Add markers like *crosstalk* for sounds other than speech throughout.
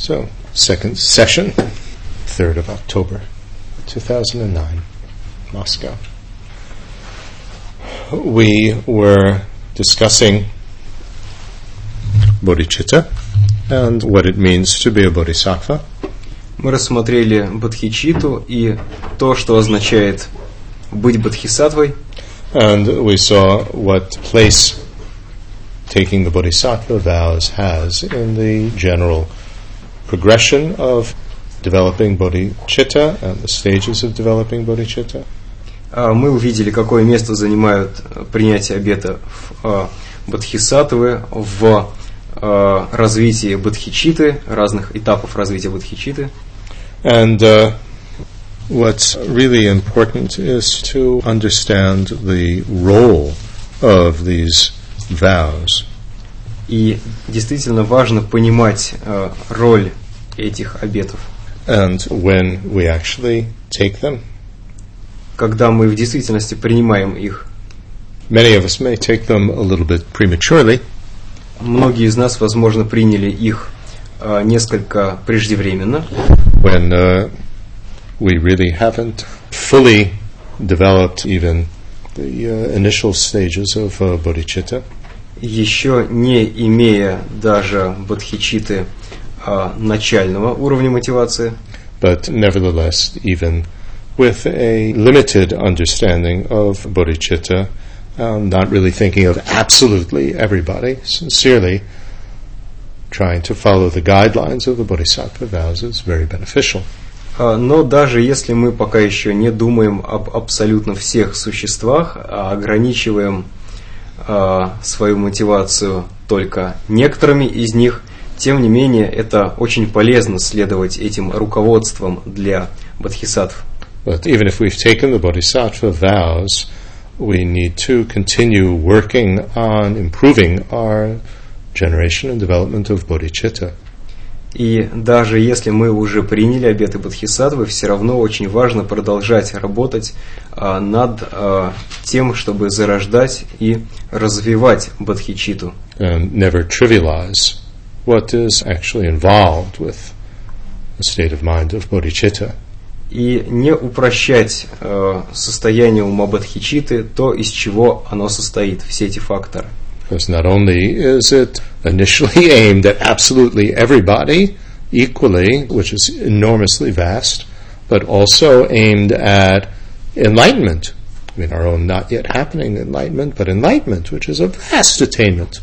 So, second session, 3rd of October, 2009, Moscow. We were discussing bodhicitta and what it means to be a bodhisattva. Мы рассмотрели бодхичиту и то, что означает быть бодхисаттвой. And we saw what place taking the bodhisattva vows has in the general progression of developing bodhicitta and the stages of developing bodhicitta. А Мы увидели, какое место занимают принятие обета в бодхисаттвы в развитии бодхичиты, разных этапов развития бодхичиты. And uh, what's really important is to understand the role of these vows. И действительно важно понимать э, роль этих обетов. And when we actually take them, Когда мы в действительности принимаем их, many of us may take them a little bit prematurely, многие из нас, возможно, приняли их э, несколько преждевременно, when uh, we really haven't fully developed even the uh, initial stages of uh, bodhicitta. Еще не имея даже бодхичиты э, начального уровня мотивации, but nevertheless, even with a limited understanding of bodhicitta, um, not really thinking of absolutely everybody, sincerely trying to follow the guidelines of the bodhisattva vows is very beneficial. А, Но даже если мы пока еще не думаем об абсолютно всех существах, а ограничиваем а, свою мотивацию только некоторыми из них, тем не менее это очень полезно следовать этим руководствам для бодхисаттв. But even if we've taken the bodhisattva vows, we need to continue working on improving our generation and development of bodhicitta. И даже если мы уже приняли обеты бодхисаттвы, все равно очень важно продолжать работать а, над а, тем, чтобы зарождать и развивать бодхичиту. and never trivialize what is actually involved with the state of mind of bodhicitta. И не упрощать э, состояние ума бодхичиты, то, из чего оно состоит, все эти факторы. Because not only is it initially aimed *laughs* at absolutely everybody equally, which is enormously vast, but also aimed at enlightenment. I mean, our own not yet happening enlightenment, but enlightenment, which is a vast attainment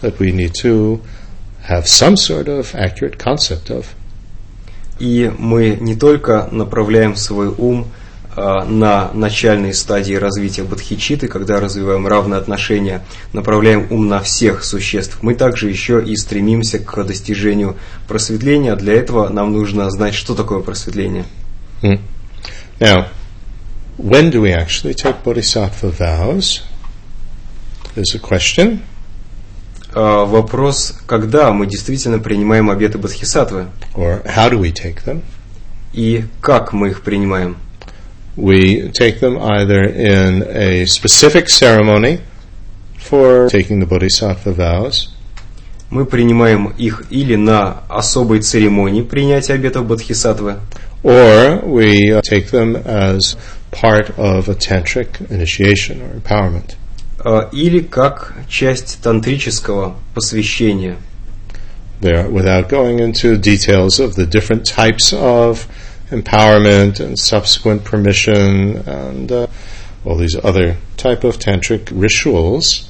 that we need to have some sort of accurate concept of. И мы не только направляем свой ум э, на начальной стадии развития бодхичиты, когда развиваем равные отношения, направляем ум на всех существ, мы также еще и стремимся к достижению просветления. Для этого нам нужно знать, что такое просветление. Hmm. Now, when do we actually take bodhisattva vows? Is a question. Э, Вопрос, когда мы действительно принимаем обеты бодхисаттвы or how do we take them? и как мы их принимаем. We take them either in a specific ceremony for taking the bodhisattva vows, Мы принимаем их или на особой церемонии принятия обетов бодхисаттвы, or we uh, take them as part of a tantric initiation or empowerment. э, или как часть тантрического посвящения. There, without going into details of the different types of empowerment and subsequent permission and uh, all these other type of tantric rituals,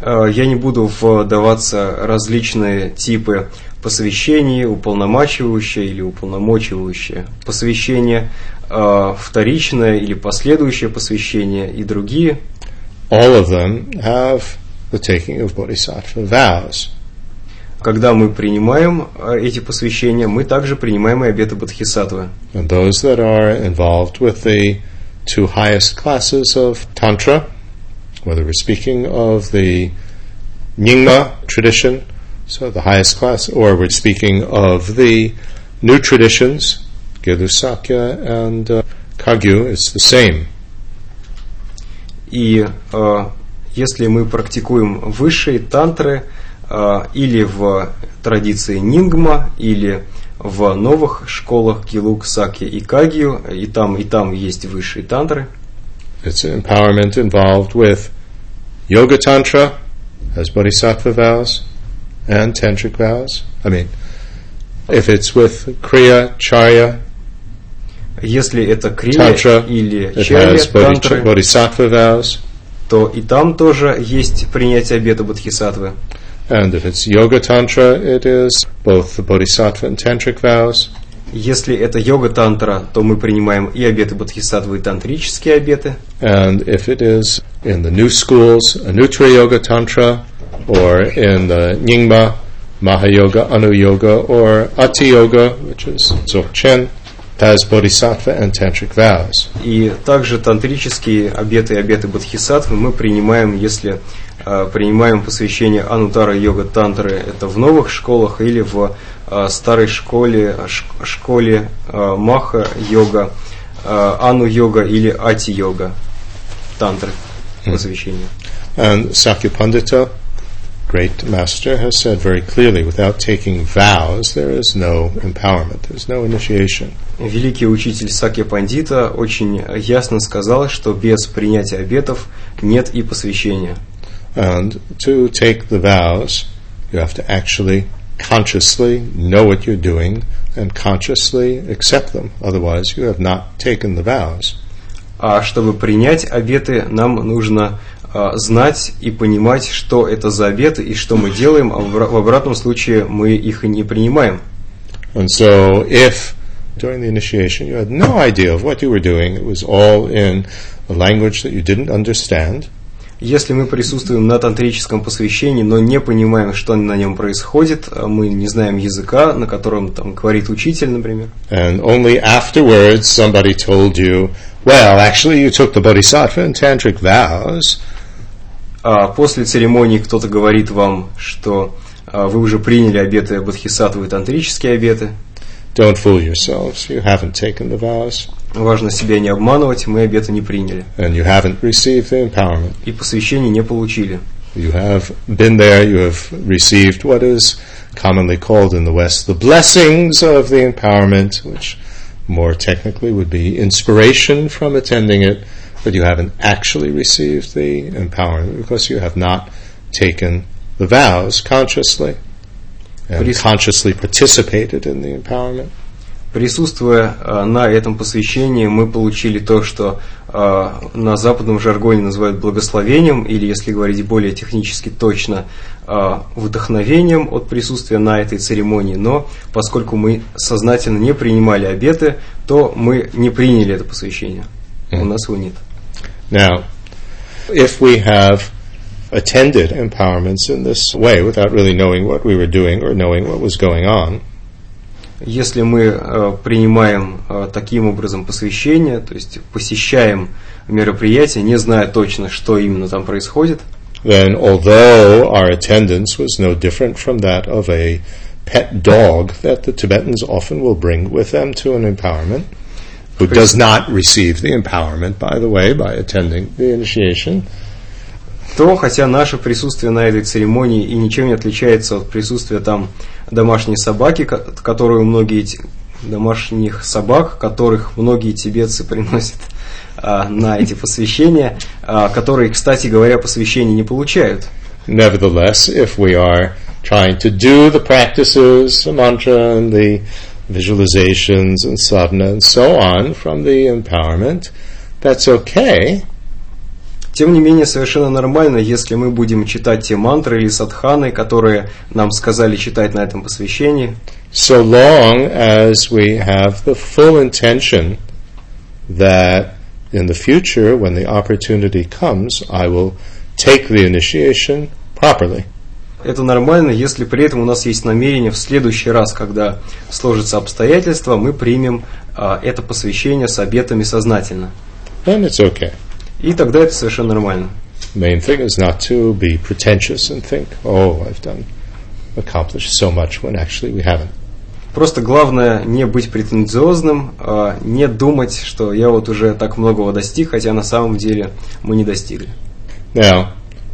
Э, Я не буду вдаваться различные типы посвящений, уполномачивающее или уполномочивающее посвящение, э, вторичное или последующее посвящение и другие. all of them have the taking of bodhisattva vows. Когда мы принимаем э, эти посвящения, мы также принимаем и обеты бодхисаттвы. Those that are involved with the two highest classes of Tantra, whether we're speaking of the Nyingma tradition, so the highest class, or we're speaking of the new traditions, Gelu Sakya and uh, Kagyu, it's the same. И э, если мы практикуем высшие тантры э, или в традиции нингма, или в новых школах Гилук, Саки и Кагию, и там, и там есть высшие тантры. It's empowerment involved with yoga tantra, as bodhisattva vows, and tantric vows. I mean, if it's with kriya, charya, Если это крия tantra, или чарья, тантры, vows. то и там тоже есть принятие обета бодхисаттвы. And if it's yoga tantra, it is both the bodhisattva and tantric vows. Если это йога-тантра, то мы принимаем и обеты бодхисаттвы, и тантрические обеты. And if it is in the new schools, Anuttara Yoga Tantra, or in the Nyingma, Mahayoga, Anu Yoga, or Ati Yoga, which is Dzogchen, has Bodhisattva and Tantric vows. И также тантрические обеты и обеты бодхисаттвы мы принимаем, если э, принимаем посвящение Анутара йога тантры, это в новых школах или в э, старой школе, школе э, Маха йога, Ану йога или Ати йога тантры посвящения. And Sakya Pandita, great master, has said very clearly without taking vows, there is no empowerment, there's no initiation. Великий учитель Сакья Пандита очень ясно сказал, что без принятия обетов нет и посвящения. And to take the vows, you have to actually consciously know what you're doing and consciously accept them. Otherwise, you have not taken the vows. А чтобы принять обеты, нам нужно а, знать и понимать, что это за обеты и что мы делаем, а в, обра- в обратном случае мы их и не принимаем. And so, if during the initiation you had no idea of what you were doing, it was all in a language that you didn't understand, Если мы присутствуем на тантрическом посвящении, но не понимаем, что на нем происходит, а мы не знаем языка, на котором там говорит учитель, например, and only afterwards somebody told you, well, actually, you took the bodhisattva and tantric vows, а после церемонии кто-то говорит вам, что а, вы уже приняли обеты бодхисаттвы и тантрические обеты, don't fool yourselves. You haven't taken the vows, важно себя не обманывать, мы обеты не приняли and you haven't received the empowerment. и посвящение не получили. You have been there, you have received what is commonly called in the West the blessings of the empowerment, which more technically would be inspiration from attending it, but you haven't actually received the empowerment because you have not taken the vows consciously and Прис- consciously participated in the empowerment. Присутствуя а, на этом посвящении, мы получили то, что а, на западном жаргоне называют благословением, или, если говорить более технически точно, а, вдохновением от присутствия на этой церемонии. Но поскольку мы сознательно не принимали обеты, то мы не приняли это посвящение. У нас его нет. Now, if we have attended empowerments in this way without really knowing what we were doing or knowing what was going on, Если мы э, принимаем э, таким образом посвящение, то есть посещаем мероприятие, не зная точно, что именно там происходит, then although our attendance was no different from that of a pet dog that the Tibetans often will bring with them to an empowerment, who does not receive the empowerment, by the way, by attending the initiation, то, хотя наше присутствие на этой церемонии и ничем не отличается от присутствия там домашней собаки, ко- которую многие домашних собак, которых многие тибетцы приносят а, на эти посвящения, а, которые, кстати говоря, посвящения не получают. Nevertheless, if we are trying to do the practices, the mantra and the visualizations and sadhana and so on from the empowerment, that's okay. Тем не менее, совершенно нормально, если мы будем читать те мантры или садханы, которые нам сказали читать на этом посвящении, So long as we have the full intention that in the future, when the opportunity comes, I will take the initiation properly. Это нормально, если при этом у нас есть намерение в следующий раз, когда сложатся обстоятельства, мы примем а, это посвящение с обетами сознательно. Then it's okay. И тогда это совершенно нормально. main thing is not to be pretentious and think, oh, I've done, accomplished so much when actually we haven't. Просто главное не быть претенциозным, а не думать, что я вот уже так многого достиг, хотя на самом деле мы не достигли. Now,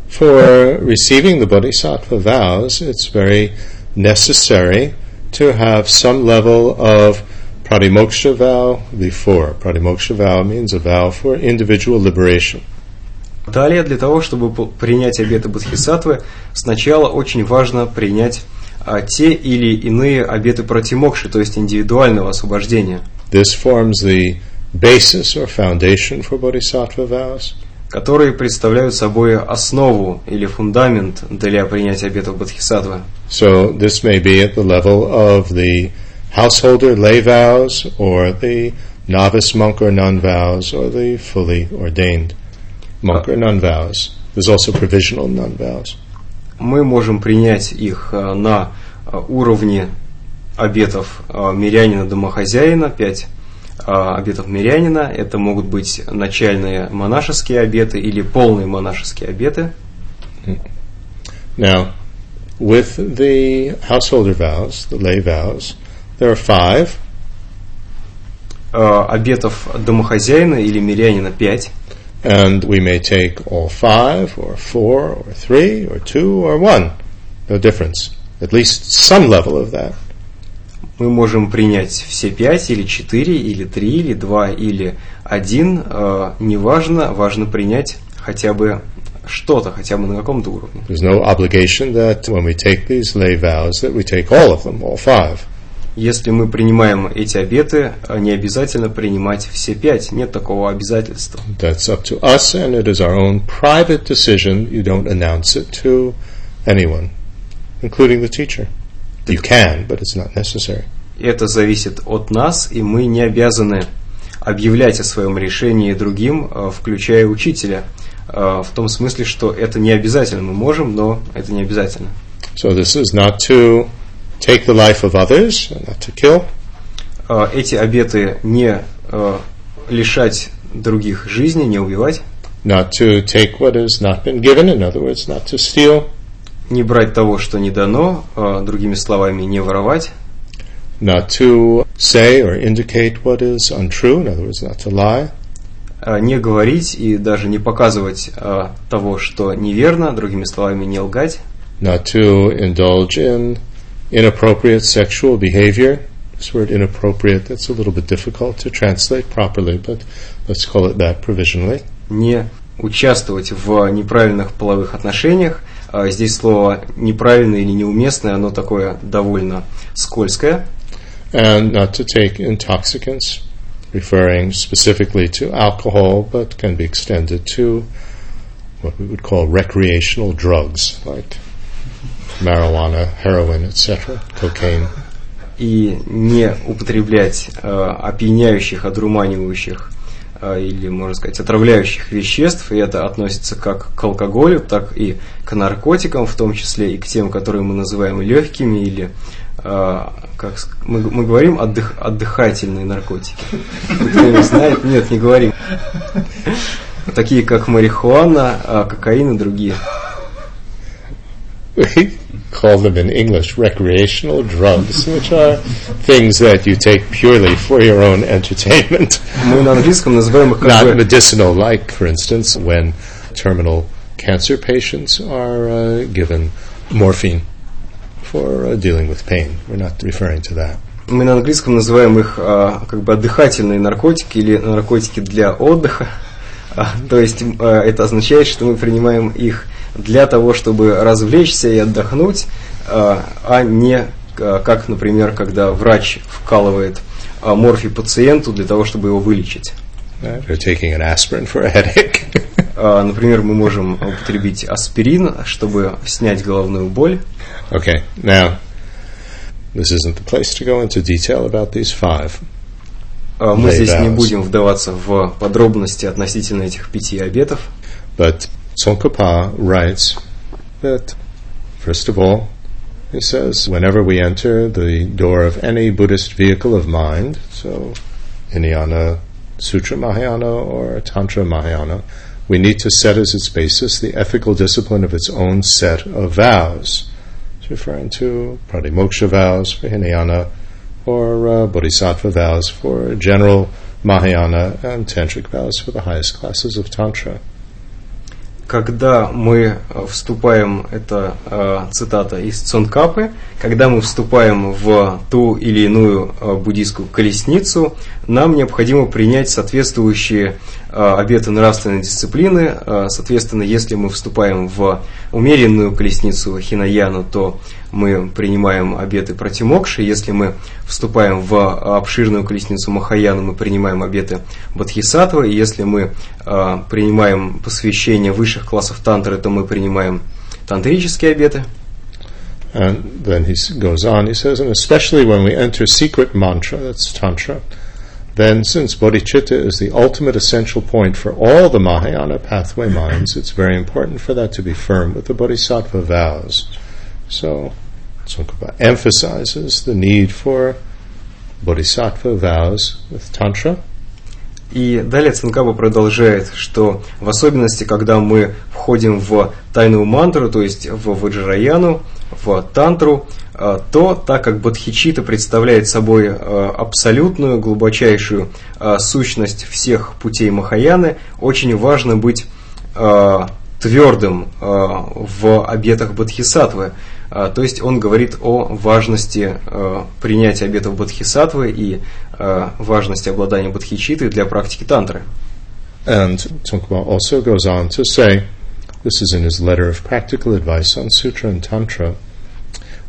for receiving the Bodhisattva vows, it's very necessary to have some level of pratimoksha vow before. Pratimoksha vow means a vow for individual liberation. Далее, для того, чтобы принять обеты Бодхисаттвы, сначала очень важно принять а, те или иные обеты протимокши, то есть индивидуального освобождения, This forms the basis or foundation for bodhisattva vows. которые представляют собой основу или фундамент для принятия обетов Бодхисаттвы. So this may be at the level of the householder lay vows, or the novice monk or nun vows, or the fully ordained monk or nun vows. There's also provisional nun vows. Мы можем принять их а, на а, уровне обетов а, мирянина-домохозяина, пять а, обетов мирянина. Это могут быть начальные монашеские обеты или полные монашеские обеты. Now, with the householder vows, the lay vows, there are five, А, Обетов домохозяина или мирянина пять. and we may take all five, or four, or three, or two, or one. No difference. At least some level of that. Мы можем принять все пять, или четыре, или три, или два, или один. А, Неважно, важно принять хотя бы что-то, хотя бы на каком-то уровне. There's no obligation that when we take these lay vows that we take all of them, all five. Если мы принимаем эти обеты, а, не обязательно принимать все пять. Нет такого обязательства. That's up to us, and it is our own private decision. You don't announce it to anyone, including the teacher. You can, but it's not necessary. Это зависит от нас, и мы не обязаны объявлять о своем решении другим, а, включая учителя. А, В том смысле, что это не обязательно. Мы можем, но это не обязательно. So this is not to take the life of others, not to kill, А, Эти обеты не а, лишать других жизни, не убивать, not to take what has not been given. In other words, not to steal, не брать того, что не дано, а, другими словами, не воровать, not to say or indicate what is untrue. In other words, not to lie. а, не говорить и даже не показывать а, того, что неверно, другими словами, не лгать, not to indulge in inappropriate sexual behavior. This word inappropriate, that's a little bit difficult to translate properly, but let's call it that provisionally. не участвовать в неправильных половых отношениях. А, Здесь слово неправильное или неуместное, оно такое довольно скользкое. And not to take intoxicants, referring specifically to alcohol, but can be extended to what we would call recreational drugs, like marijuana, heroin, etc., cocaine. И не употреблять э, опьяняющих, одурманивающих э, или, можно сказать, отравляющих веществ. И это относится как к алкоголю, так и к наркотикам, в том числе и к тем, которые мы называем легкими или э, как мы, мы говорим отдых, отдыхательные наркотики. Кто-нибудь знает? Нет, не говорим. Такие как марихуана, а, кокаин и другие. We call them in English recreational drugs, which are things that you take purely for your own entertainment. *laughs* Мы на английском называем их как Not бы medicinal, like, for instance, when terminal cancer patients are uh, given morphine for uh, dealing with pain. We're not referring to that. Мы на английском называем их а, как бы отдыхательные наркотики или наркотики для отдыха. А, то есть а, это означает, что мы принимаем их для того, чтобы развлечься и отдохнуть, а, а не как, например, когда врач вкалывает морфий пациенту для того, чтобы его вылечить. *laughs* Например, мы можем употребить аспирин, чтобы снять головную боль. okay, now, this isn't the place to go into detail about these five. А, Мы Lay здесь не vows. будем вдаваться в подробности относительно этих пяти обетов. But Tsongkhapa writes that, first of all, he says, whenever we enter the door of any Buddhist vehicle of mind, so Hinayana Sutra Mahayana or Tantra Mahayana, we need to set as its basis the ethical discipline of its own set of vows. It's referring to Pratimoksha vows for Hinayana or uh, Bodhisattva vows for general Mahayana and Tantric vows for the highest classes of Tantra. когда мы вступаем, это э, цитата из Цонкапы, когда мы вступаем в ту или иную э, буддийскую колесницу, нам необходимо принять соответствующие э, обеты нравственной дисциплины. Э, соответственно, если мы вступаем в умеренную колесницу Хинаяну, то мы принимаем обеты протимокши. Если мы вступаем в обширную колесницу Махаяну, мы принимаем обеты Бодхисаттвы. И если мы э, принимаем посвящение высших классов тантры, то мы принимаем тантрические обеты. And then he goes on, he says, and especially when we enter secret mantra, that's Tantra, then since bodhicitta is the ultimate essential point for all the Mahayana pathway minds, it's very important for that to be firm with the bodhisattva vows. So, Tsongkhapa emphasizes the need for bodhisattva vows with Tantra. И далее Цинкаба продолжает, что в особенности, когда мы входим в тайную мантру, то есть в Ваджраяну, в тантру, э, то так как Бодхичита представляет собой э, абсолютную, глубочайшую э, сущность всех путей Махаяны, очень важно быть твердым в обетах Бодхисаттвы. То есть он говорит о важности принятия обетов Бодхисаттвы и важности обладания Бодхичитой для практики тантры. And Tsongkhapa also goes on to say, this is in his letter of practical advice on Sutra and Tantra,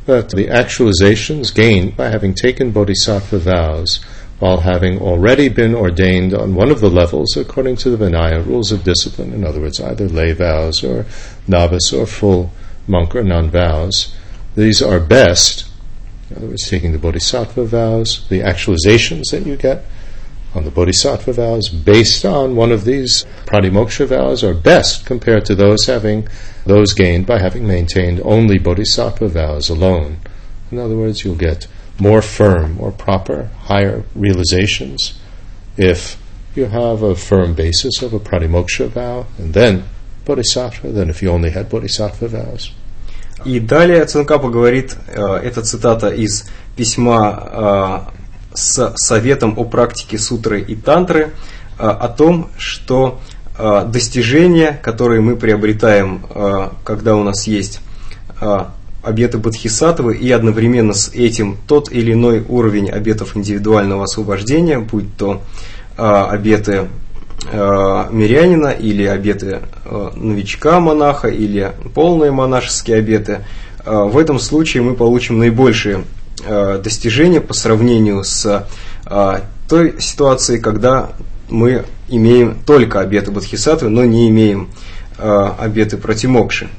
that the actualizations gained by having taken bodhisattva vows while having already been ordained on one of the levels according to the Vinaya rules of discipline, in other words, either lay vows or novice or full monk or nun vows, these are best, in other words, taking the bodhisattva vows, the actualizations that you get on the bodhisattva vows based on one of these pratimoksha vows are best compared to those having those gained by having maintained only bodhisattva vows alone. In other words, you'll get more firm, more proper, higher realizations if you have a firm basis of a pratimoksha vow and then bodhisattva than if you only had bodhisattva vows. И далее Цинкапа говорит, это цитата из письма с советом о практике сутры и тантры, о том, что достижения, которые мы приобретаем, когда у нас есть обеты Бодхисаттвы и одновременно с этим тот или иной уровень обетов индивидуального освобождения, будь то обеты мирянина или обеты новичка монаха или полные монашеские обеты, в этом случае мы получим наибольшие достижения по сравнению с той ситуацией, когда мы имеем только обеты Бодхисаттвы, но не имеем обеты Пратимокши.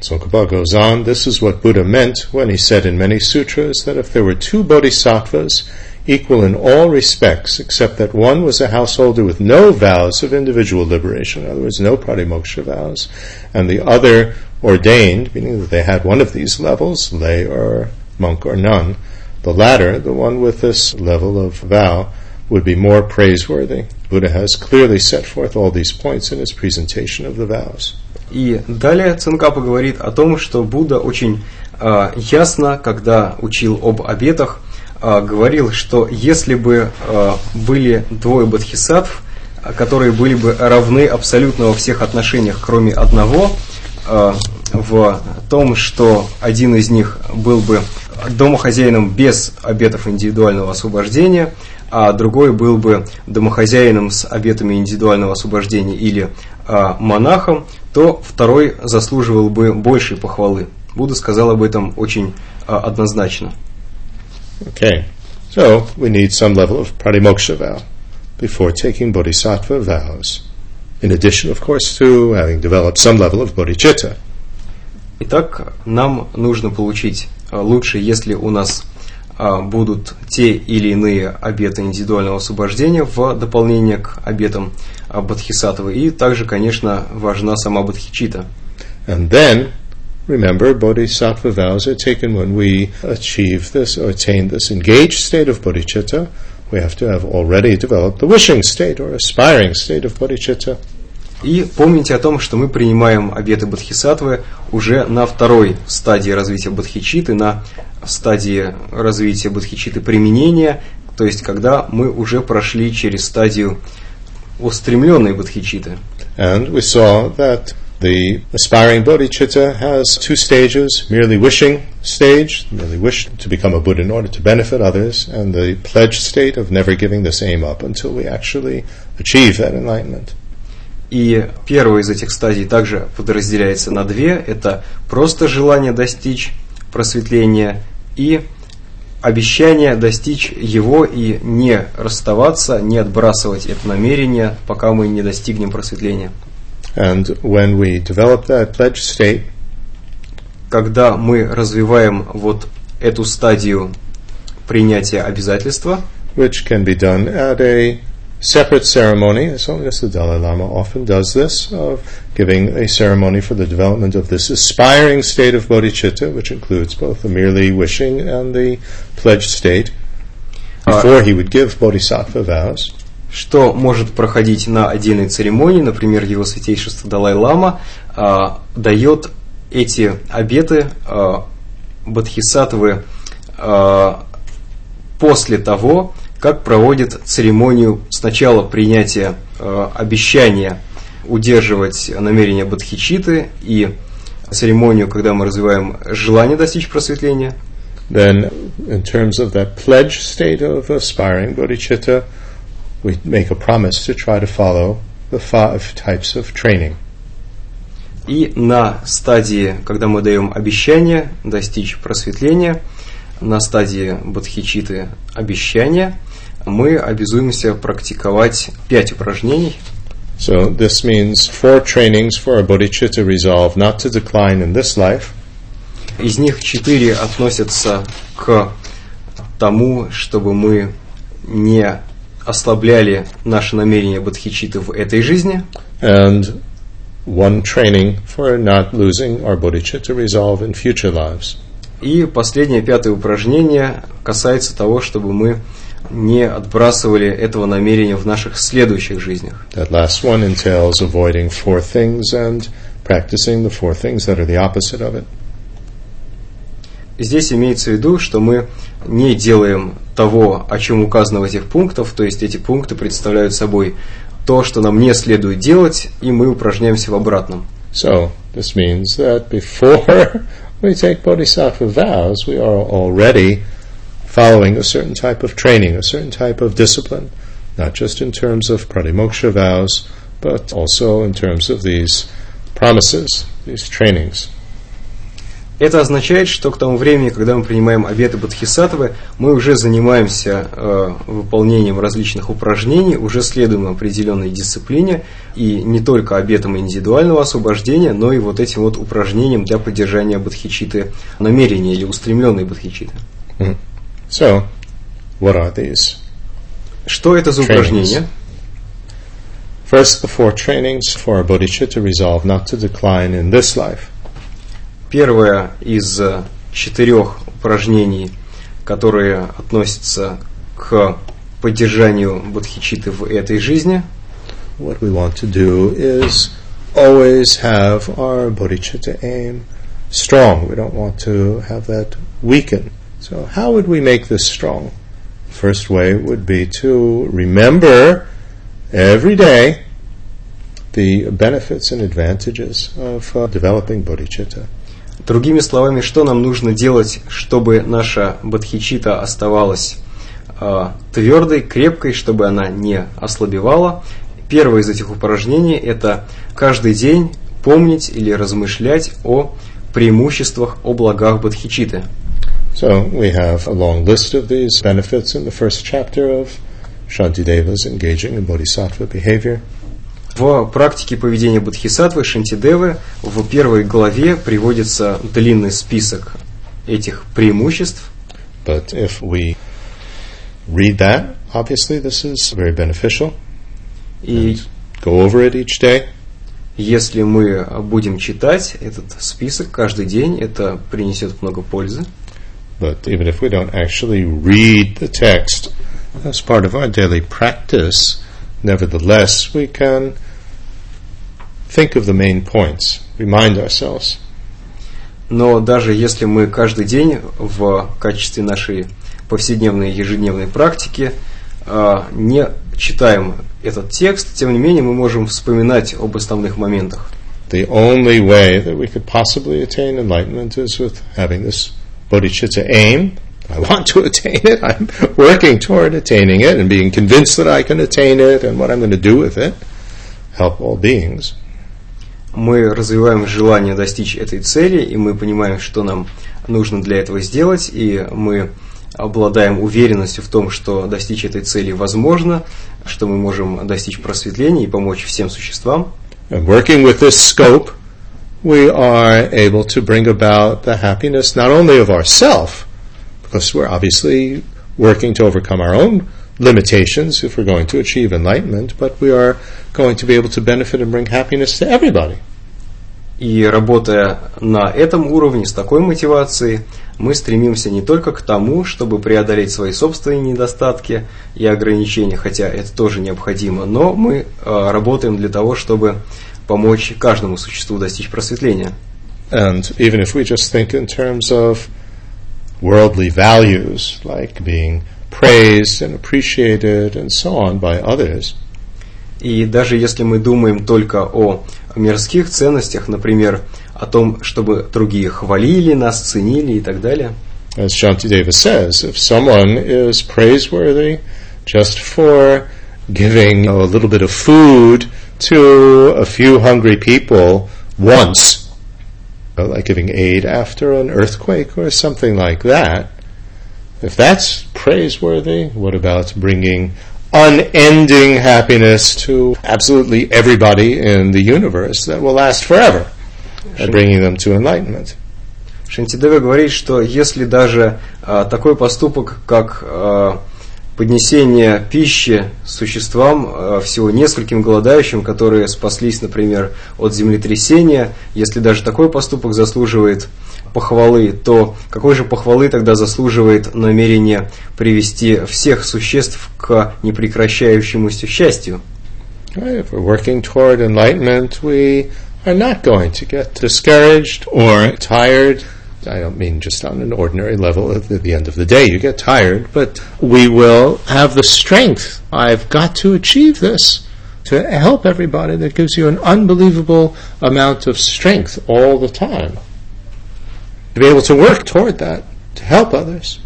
Tsongkhapa goes on, this is what Buddha meant when he said in many sutras that if there were two bodhisattvas equal in all respects, except that one was a householder with no vows of individual liberation, in other words, no pratimoksha vows, and the other ordained, meaning that they had one of these levels, lay or monk or nun, the latter, the one with this level of vow, would be more praiseworthy. Buddha has clearly set forth all these points in his presentation of the vows. И далее Цинкапа говорит о том, что Будда очень э, ясно, когда учил об обетах, э, говорил, что если бы э, были двое бодхисаттв, которые были бы равны абсолютно во всех отношениях, кроме одного, в том, что один из них был бы домохозяином без обетов индивидуального освобождения, а другой был бы домохозяином с обетами индивидуального освобождения или а, монахом, то второй заслуживал бы большей похвалы. Будда сказал об этом очень а, однозначно. Okay, so we need some level of pratimoksha vow before taking bodhisattva vows. In addition, of course, to having developed some level of bodhicitta. Итак, нам нужно получить а, лучше, если у нас а, будут те или иные обеты индивидуального освобождения в дополнение к обетам а, Бодхисаттвы. И также, конечно, важна сама Бодхичита. And then, remember, bodhisattva vows are taken when we achieve this or attain this engaged state of bodhicitta. We have to have already developed the wishing state or aspiring state of bodhicitta. И помните о том, что мы принимаем обеты Бодхисаттвы уже на второй стадии развития Бодхичиты, на стадии развития Бодхичиты применения, то есть когда мы уже прошли через стадию устремленной Бодхичиты. And we saw that the aspiring bodhicitta has two stages merely wishing stage, merely wish to become a Buddha in order to benefit others, and the pledge state of never giving this aim up until we actually achieve that enlightenment. И первая из этих стадий также подразделяется на две. Это просто желание достичь просветления и обещание достичь его и не расставаться, не отбрасывать это намерение, пока мы не достигнем просветления. And when we develop that pledge state, когда мы развиваем вот эту стадию принятия обязательства, which can be done at a separate ceremony, as long as the Dalai Lama often does this, of giving a ceremony for the development of this aspiring state of bodhicitta, which includes both the merely wishing and the pledged state, before he would give bodhisattva vows. Что может проходить на отдельной церемонии, например, его святейшество Далай-Лама а, дает эти обеты а, бодхисаттвы а, после того, как проводит церемонию сначала принятия э, обещания удерживать намерение бодхичиты и церемонию, когда мы развиваем желание достичь просветления. Then, in terms of that pledge state of aspiring bodhicitta, we make a promise to try to follow the five types of training. И на стадии, когда мы даем обещание достичь просветления, на стадии бодхичиты обещания – мы обязуемся практиковать пять упражнений. So this means four trainings for a bodhicitta resolve not to decline in this life. Из них четыре относятся к тому, чтобы мы не ослабляли наше намерение бодхичиты в этой жизни. And one training for not losing our bodhicitta resolve in future lives. И последнее, пятое упражнение касается того, чтобы мы не отбрасывали этого намерения в наших следующих жизнях. That last one entails avoiding four things and practicing the four things that are the opposite of it. Здесь имеется в виду, что мы не делаем того, о чем указано в этих пунктах, то есть эти пункты представляют собой то, что нам не следует делать, и мы упражняемся в обратном. So, this means that before we take bodhisattva vows, we are already following a certain type of training, a certain type of discipline, not just in terms of pratimoksha vows, but also in terms of these promises, these trainings. Это означает, что к тому времени, когда мы принимаем обеты Бодхисаттвы, мы уже занимаемся э, выполнением различных упражнений, уже следуем определенной дисциплине, и не только обетам индивидуального освобождения, но и вот этим вот упражнениям для поддержания бодхичиты намерения или устремленной бодхичиты. Mm-hmm. So, what are these? Что это за упражнения? First, the four trainings for a bodhicitta resolve not to decline in this life. Первое из четырех упражнений, которые относятся к поддержанию бодхичиты в этой жизни. What we want to do is always have our bodhicitta aim strong. We don't want to have that weaken. So, how would we make this strong? First way would be to remember every day the benefits and advantages of uh, developing bodhicitta. Другими словами, что нам нужно делать, чтобы наша бодхичита оставалась э, твердой, крепкой, чтобы она не ослабевала? Первое из этих упражнений – это каждый день помнить или размышлять о преимуществах, о благах бодхичиты. So we have a long list of these benefits in the first chapter of Shantideva's engaging in bodhisattva behavior. В практике поведения бодхисаттвы Шантидевы в первой главе приводится длинный список этих преимуществ. But if we read that, obviously this is very beneficial. И go over it each day. Если мы будем читать этот список каждый день, это принесет много пользы. But even if we don't actually read the text as part of our daily practice, nevertheless, we can think of the main points, remind ourselves. Но даже если мы каждый день в качестве нашей повседневной ежедневной практики не читаем этот текст, тем не менее мы можем вспоминать об основных моментах. The only way that we could possibly attain enlightenment is with having this bodhicitta aim. I want to attain it. I'm working toward attaining it and being convinced that I can attain it and what I'm going to do with it. Help all beings. Мы развиваем желание достичь этой цели, и мы понимаем, что нам нужно для этого сделать, и мы обладаем уверенностью в том, что достичь этой цели возможно, что мы можем достичь просветления и помочь всем существам. And working with this scope, we are able to bring about the happiness not only of ourself, because we're obviously working to overcome our own limitations if we're going to achieve enlightenment, but we are going to be able to benefit and bring happiness to everybody. И работая на этом уровне, с такой мотивацией, мы стремимся не только к тому, чтобы преодолеть свои собственные недостатки и ограничения, хотя это тоже необходимо, но мы э, работаем для того, чтобы помочь каждому существу достичь просветления. And even if we just think in terms of worldly values, like being praised and appreciated and so on by others, И даже если мы думаем только о мирских ценностях, например, о том, чтобы другие хвалили нас, ценили и так далее. as Shantideva says, if someone is praiseworthy just for giving you know, a little bit of food to a few hungry people once, uh, like giving aid after an earthquake or something like that, if that's praiseworthy, what about bringing unending happiness to absolutely everybody in the universe that will last forever and bringing them to enlightenment? Шантидева говорит, что если даже а, такой поступок, как а, поднесение пищи существам, а, всего нескольким голодающим, которые спаслись, например, от землетрясения, если даже такой поступок заслуживает похвалы, то какой же похвалы тогда заслуживает намерение привести всех существ к непрекращающемуся счастью? If we're working toward enlightenment, we are not going to get discouraged or tired. I don't mean just on an ordinary level at the end of the day you get tired, but we will have the strength. I've got to achieve this to help everybody. That gives you an unbelievable amount of strength all the time. To be able to work toward that, to help others.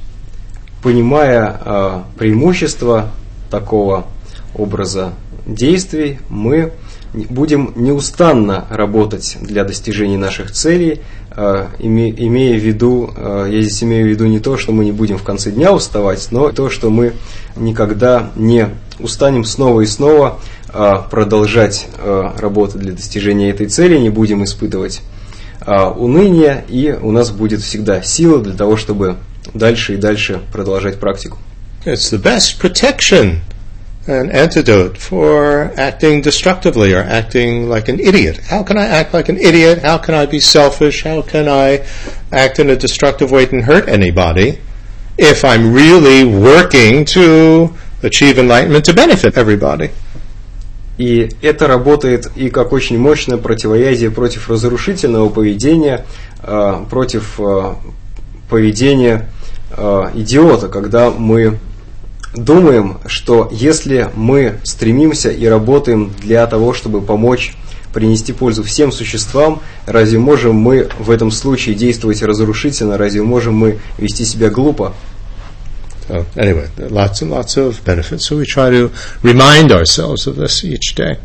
Понимая э, преимущества такого образа действий, мы будем неустанно работать для достижения наших целей, э, име, имея в виду, э, я здесь имею в виду не то, что мы не будем в конце дня уставать, но то, что мы никогда не устанем снова и снова э, продолжать э, для достижения этой цели, не будем испытывать э, уныние, и у нас будет всегда сила для того, чтобы дальше и дальше продолжать практику. It's the best protection an antidote for acting destructively or acting like an idiot. How can I act like an idiot? How can I be selfish? How can I act in a destructive way and hurt anybody if I'm really working to achieve enlightenment to benefit everybody? И это работает и как очень мощное противоядие против разрушительного поведения, э, против э, поведения э, идиота, когда мы думаем, что если мы стремимся и работаем для того, чтобы помочь принести пользу всем существам, разве можем мы в этом случае действовать разрушительно, разве можем мы вести себя глупо? So anyway, there are lots and lots of benefits. So we try to remind ourselves of this each day.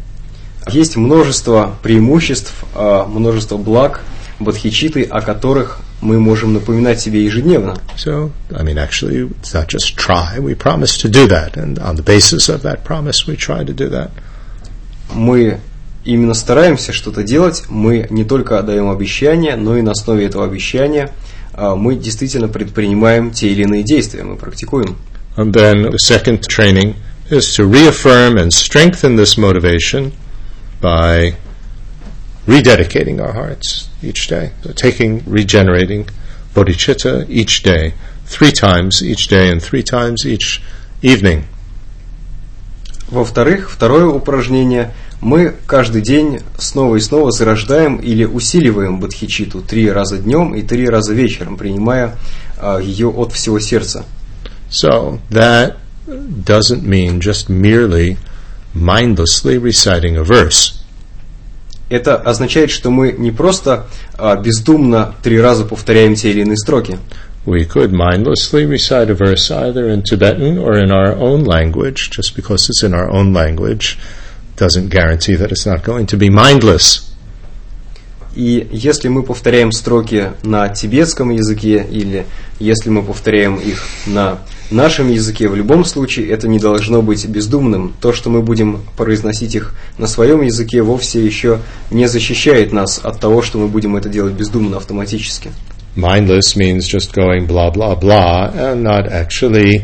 Есть множество преимуществ, а, множество благ бодхичиты, о которых мы можем напоминать себе ежедневно. So, I mean, actually, it's not just try. We promise to do that, and on the basis of that promise, we try to do that. Мы именно стараемся что-то делать, мы не только даем обещания, но и на основе этого обещания мы действительно предпринимаем те или иные действия, мы практикуем. And then the second training is to reaffirm and strengthen this motivation by rededicating our hearts each day, so taking, regenerating bodhicitta each day, three times each day and three times each evening. Во-вторых, второе упражнение мы каждый день снова и снова зарождаем или усиливаем бодхичиту три раза днем и три раза вечером, принимая а, ее от всего сердца. So that doesn't mean just merely mindlessly reciting a verse. Это означает, что мы не просто а, бездумно три раза повторяем те или иные строки. We could mindlessly recite a verse either in Tibetan or in our own language. Just because it's in our own language doesn't guarantee that it's not going to be mindless. И если мы повторяем строки на тибетском языке или если мы повторяем их на нашем языке, в любом случае это не должно быть бездумным. То, что мы будем произносить их на своем языке, вовсе еще не защищает нас от того, что мы будем это делать бездумно, автоматически. Mindless means just going blah blah blah and not actually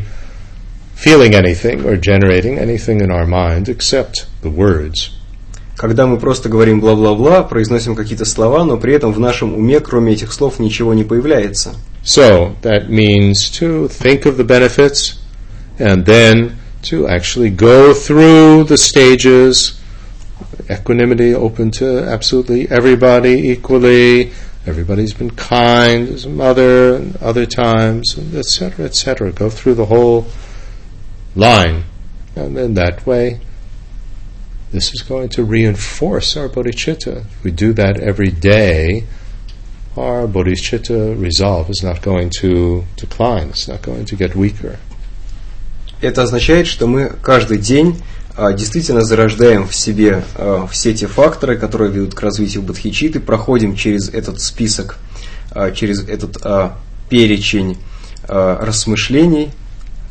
feeling anything or generating anything in our mind except the words. когда мы просто говорим бла-бла-бла, произносим какие-то слова, но при этом в нашем уме, кроме этих слов, ничего не появляется. So that means to think of the benefits and then to actually go through the stages. Equanimity open to absolutely everybody equally. Everybody's been kind as a mother and other times, etc., etc. Go through the whole line. And then that way, this is going to reinforce our bodhicitta. If we do that every day, our bodhicitta resolve is not going to decline, it's not going to get weaker. Это означает, что мы каждый день а, действительно зарождаем в себе а, все те факторы, которые ведут к развитию бодхичиты, проходим через этот список, а, через этот а, перечень а, рассмышлений,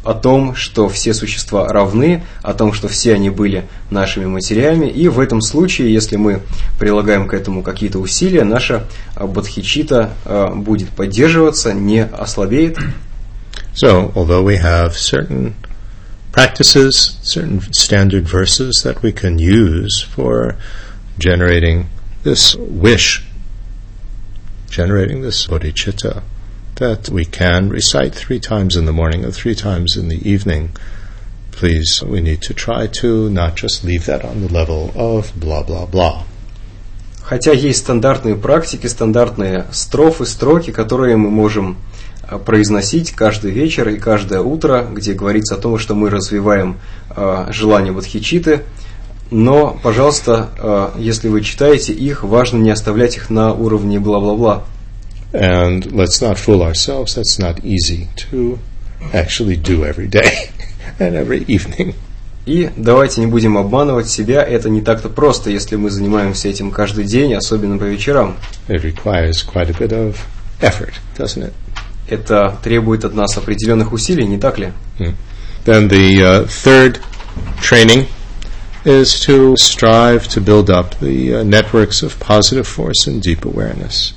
о том, что все существа равны, о том, что все они были нашими матерями, и в этом случае, если мы прилагаем к этому какие-то усилия, наша бодхичита будет поддерживаться, не ослабеет. So, although we have certain practices, certain standard verses that we can use for generating this wish, generating this bodhicitta, that we can recite three times in the morning or three times in the evening. Please, we need to try to not just leave that on the level of blah blah blah. Хотя есть стандартные практики, стандартные строфы, строки, которые мы можем произносить каждый вечер и каждое утро, где говорится о том, что мы развиваем э, желание бодхичиты. Но, пожалуйста, э, если вы читаете их, важно не оставлять их на уровне бла-бла-бла. And let's not fool ourselves, that's not easy to actually do every day *laughs* and every evening. И давайте не будем обманывать себя, это не так-то просто, если мы занимаемся этим каждый день, особенно по вечерам. It requires quite a bit of effort, doesn't it? Это требует от нас определенных усилий, не так ли? Mm. Then the uh, third training is to strive to build up the uh, networks of positive force and deep awareness.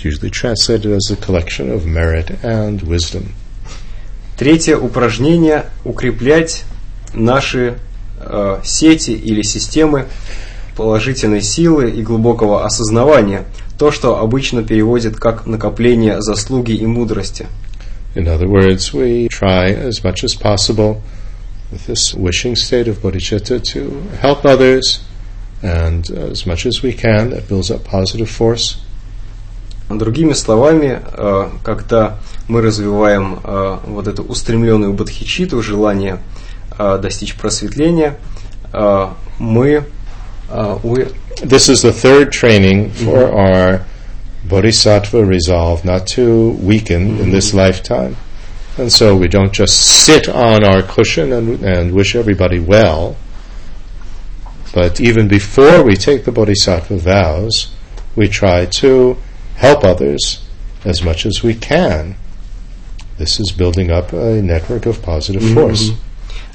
It's usually translated as a collection of merit and wisdom. Третье упражнение – укреплять наши э, сети или системы положительной силы и глубокого осознавания, то, что обычно переводят как накопление заслуги и мудрости. In other words, we try as much as possible with this wishing state of bodhicitta to help others, and as much as we can, that builds up positive force. Другими словами, когда мы развиваем вот эту устремленную бодхичиту, желание достичь просветления, мы This is the third training for mm-hmm. our bodhisattva resolve not to weaken mm-hmm. in this lifetime. And so we don't just sit on our cushion and, and wish everybody well, but even before we take the bodhisattva vows, we try to help others as much as we can. This is building up a network of positive mm-hmm. force.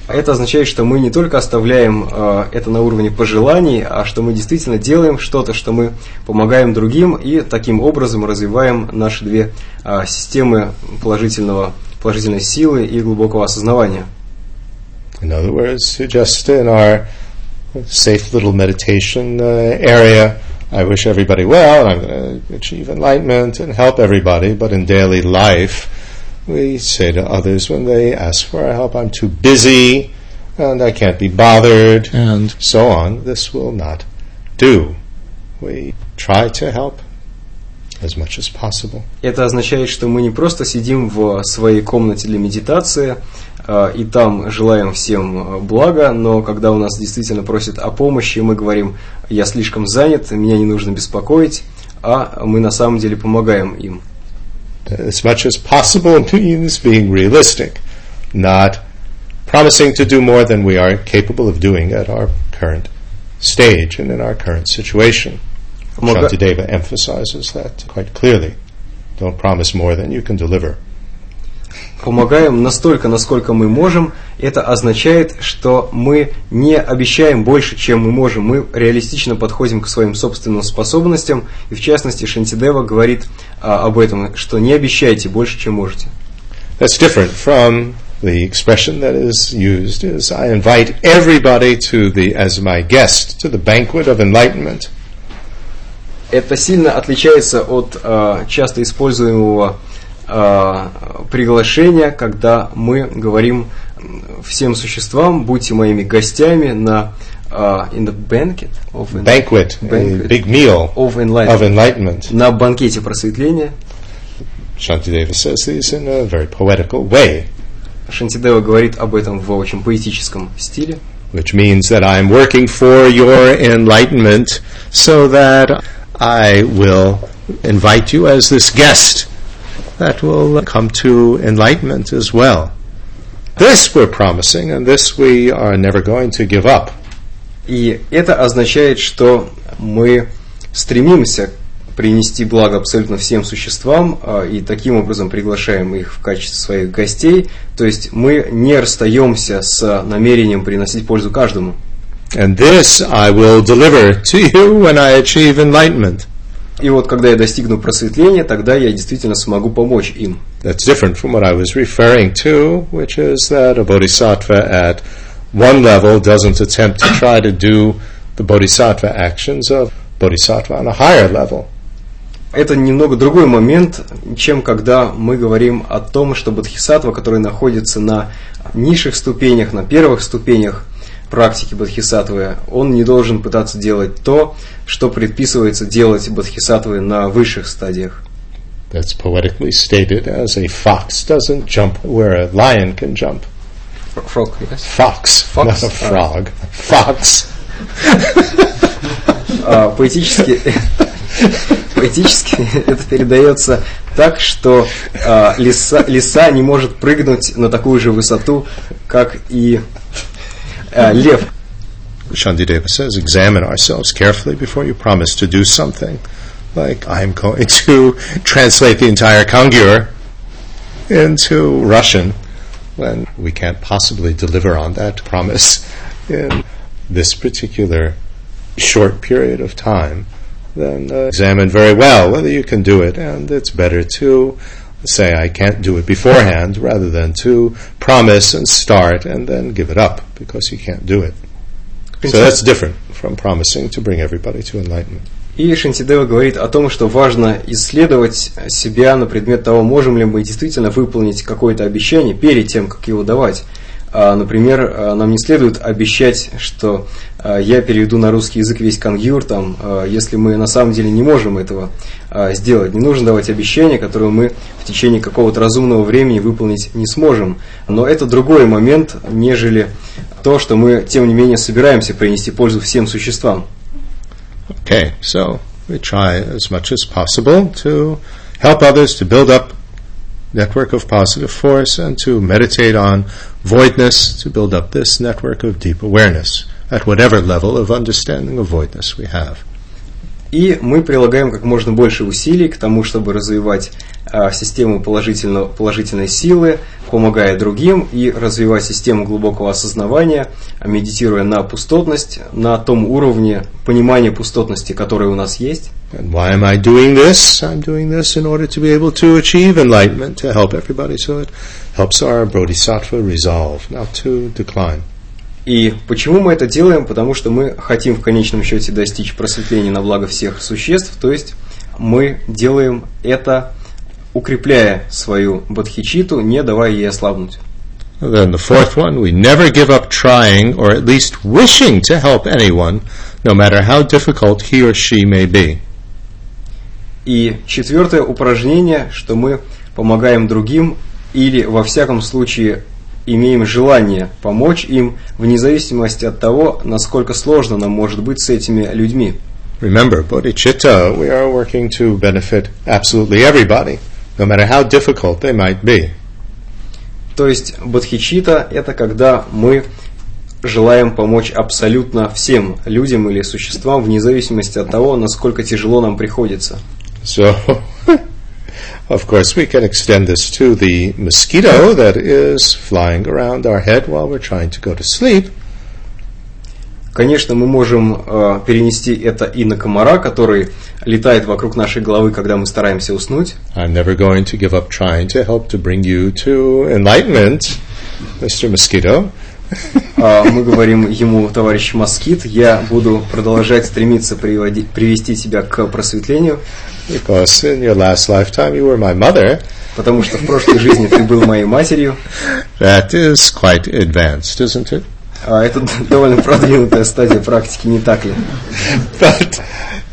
Это означает, что мы не только оставляем э, это на уровне пожеланий, а что мы действительно делаем что-то, что мы помогаем другим и таким образом развиваем наши две э, системы положительного, положительной силы и глубокого осознавания. In other words, just in our safe little meditation uh, area, I wish everybody well, and I'm going to achieve enlightenment and help everybody, but in daily life, we say to others when they ask for our help, I'm too busy and I can't be bothered, and so on. This will not do. We try to help as much as possible. Это означает, что мы не просто сидим в своей комнате для медитации, э, и там желаем всем блага, но когда у нас действительно просят о помощи, мы говорим, я слишком занят, меня не нужно беспокоить, а мы на самом деле помогаем им. As much as possible means being realistic, not promising to do more than we are capable of doing at our current stage and in our current situation. Shantideva emphasizes that quite clearly. Don't promise more than you can deliver. Помогаем настолько, насколько мы можем. Это означает, что мы не обещаем больше, чем мы можем. Мы реалистично подходим к своим собственным способностям. И в частности, Шантидева говорит а, об этом, что не обещайте больше, чем можете. That's different from the expression that is used is I invite everybody to the as my guest to the banquet of enlightenment. Это сильно отличается от а, часто используемого а, приглашения, когда мы говорим всем существам, будьте моими гостями на а, in the banquet of Banquet, a Banquet. big meal of of enlightenment. enlightenment. на банкете просветления. Shantideva says these in a very poetical way, Шантидева говорит об этом в очень поэтическом стиле. which means that I'm working for your enlightenment so that I will invite you as this guest that will come to enlightenment as well. This we're promising, and this we are never going to give up. И это означает, что мы стремимся принести благо абсолютно всем существам а, и таким образом приглашаем их в качестве своих гостей. То есть мы не расстаемся с намерением приносить пользу каждому. And this I will deliver to you when I achieve enlightenment. И вот когда я достигну просветления, тогда я действительно смогу помочь им. That's different from what I was referring to, which is that a bodhisattva at one level doesn't attempt to try to do the bodhisattva actions of bodhisattva on a higher level. Это немного другой момент, чем когда мы говорим о том, что бодхисаттва, который находится на низших ступенях, на первых ступенях практики бодхисаттвы, он не должен пытаться делать то, что предписывается делать бодхисаттвы на высших стадиях. That's poetically stated as a fox doesn't jump where a lion can jump. Frog, yes? Fox, Fox, not a ah. frog. Fox. *laughs* А, поэтически, *laughs* поэтически это передается так, что а, лиса, лиса не может прыгнуть на такую же высоту, как и uh, live. Shandideva says, examine ourselves carefully before you promise to do something. Like, I'm going to translate the entire Kangyur into Russian when we can't possibly deliver on that promise in this particular short period of time. Then uh, examine very well whether you can do it, and it's better to say, I can't do it beforehand rather than to promise and start and then give it up because you can't do it. So that's different from promising to bring everybody to enlightenment. И Шантидева говорит о том, что важно исследовать себя на предмет того, можем ли мы действительно выполнить какое-то обещание перед тем, как его давать. А, Например, а, нам не следует обещать, что а, я переведу на русский язык весь кангюр, там, если мы на самом деле не можем этого сделать. Не нужно давать обещания, которые мы в течение какого-то разумного времени выполнить не сможем. Но это другой момент, нежели то, что мы, тем не менее, собираемся принести пользу всем существам. Okay, so we try as much as possible to help others to build up network of positive force and to meditate on voidness to build up this network of deep awareness at whatever level of understanding of voidness we have. И мы прилагаем как можно больше усилий к тому, чтобы развивать а, систему положительной силы, помогая другим, и развивать систему глубокого осознавания, а, медитируя на пустотность, на том уровне понимания пустотности, который у нас есть. Helps our bodhisattva resolve, not to decline. И почему мы это делаем? Потому что мы хотим в конечном счете достичь просветления на благо всех существ, то есть мы делаем это, укрепляя свою бодхичиту, не давая ей ослабнуть. Then the fourth one, we never give up trying or at least wishing to help anyone, no matter how difficult he or she may be. И четвертое упражнение, что мы помогаем другим или во всяком случае имеем желание помочь им вне зависимости от того, насколько сложно нам может быть с этими людьми. Remember, bodhicitta, we are working to benefit absolutely everybody, no matter how difficult they might be. То есть бодхичита – это когда мы желаем помочь абсолютно всем людям или существам, вне зависимости от того, насколько тяжело нам приходится. So, *laughs* of course, we can extend this to the mosquito that is flying around our head while we're trying to go to sleep. Конечно, мы можем э, перенести это и на комара, который летает вокруг нашей головы, когда мы стараемся уснуть. I'm never going to give up trying to help to bring you to enlightenment, Mr. Mosquito. А мы говорим ему, товарищ Москит, я буду продолжать стремиться приводи- привести тебя к просветлению, Because in your last lifetime you were my mother. потому что в прошлой жизни ты был моей матерью. That is quite advanced, isn't it? А это довольно продвинутая стадия практики, не так ли? But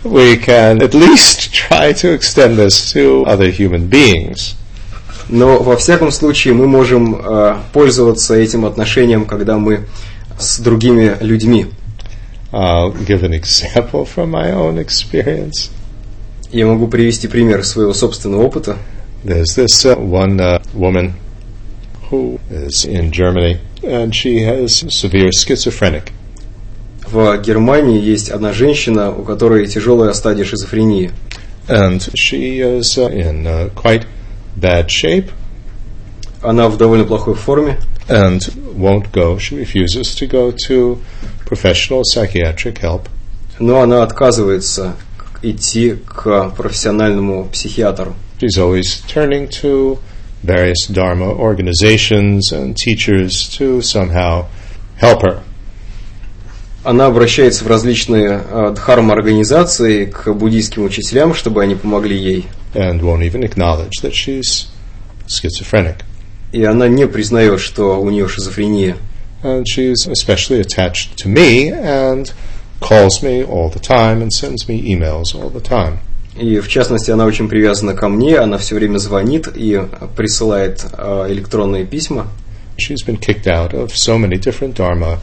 we can at least try to extend this to other human beings. Но во всяком случае мы можем э, пользоваться этим отношением, когда мы с другими людьми. I'll give an example from my own experience. Я могу привести пример своего собственного опыта. There's this uh, one uh, woman who is in Germany, and she has severe schizophrenic. В Германии есть одна женщина, у которой тяжелая стадия шизофрении. And she is uh, in uh, quite bad shape Она в довольно плохой форме and won't go. She refuses to go to professional psychiatric help. но она отказывается к- идти к профессиональному психиатру. She's always turning to various Dharma organizations and teachers to somehow help her. Она обращается в различные э, дхарма-организации к буддийским учителям, чтобы они помогли ей. and won't even acknowledge that she's schizophrenic. И она не признает, что у нее шизофрения. And she's especially attached to me and calls me all the time and sends me emails all the time. И в частности, она очень привязана ко мне, она все время звонит и присылает э, электронные письма. She's been kicked out of so many different Dharma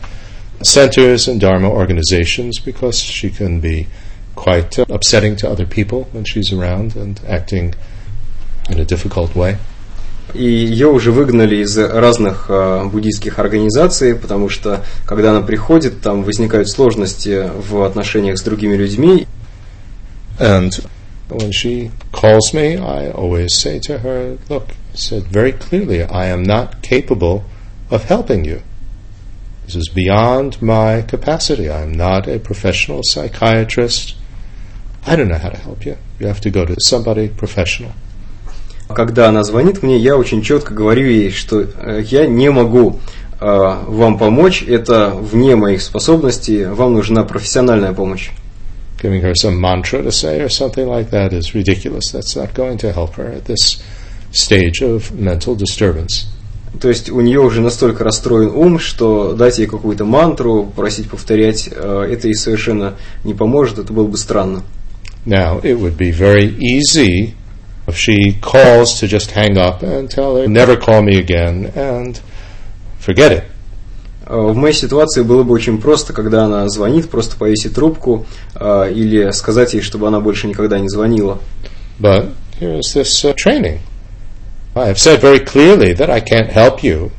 centers and Dharma organizations because she can be quite uh, upsetting to other people when she's around and acting in a difficult way. И ее уже выгнали из разных э, буддийских организаций, потому что когда она приходит, там возникают сложности в отношениях с другими людьми. And when she calls me, I always say to her, Look, I said very clearly, I am not capable of helping you. This is beyond my capacity. I'm not a professional psychiatrist. I don't know how to help you. You have to go to somebody professional. Когда она звонит мне, я очень четко говорю ей, что э, я не могу э, вам помочь, это вне моих способностей, вам нужна профессиональная помощь. Giving her some mantra to say or something like that is ridiculous. That's not going to help her at this stage of mental disturbance. То есть у нее уже настолько расстроен ум, что дать ей какую-то мантру, просить повторять, э, это ей совершенно не поможет, это было бы странно. Now, it would be very easy if she calls to just hang up and tell her, never call me again, and forget it. Э, В моей ситуации было бы очень просто, когда она звонит, просто повесить трубку э, или сказать ей, чтобы она больше никогда не звонила. But here's this uh, training. I have said very clearly that I can't help you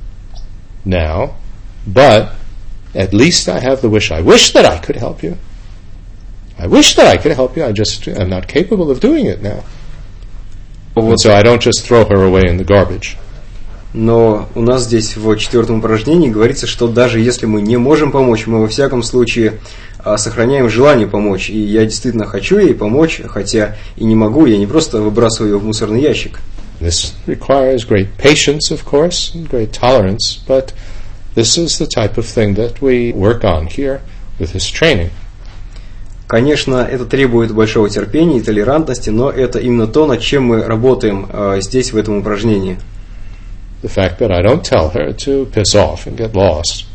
now, but at least I have the wish. I wish that I could help you. I wish that I could help you. I just am not capable of doing it now. And Вот. so I don't just throw her away in the garbage. Но у нас здесь в четвертом упражнении говорится, что даже если мы не можем помочь, мы во всяком случае а, сохраняем желание помочь. И я действительно хочу ей помочь, хотя и не могу, я не просто выбрасываю ее в мусорный ящик. This requires great patience, of course, and great tolerance, but this is the type of thing that we work on here with this training. Конечно, это требует большого терпения и толерантности, но это именно то, над чем мы работаем а, здесь, в этом упражнении. The fact that I don't tell her to piss off and get lost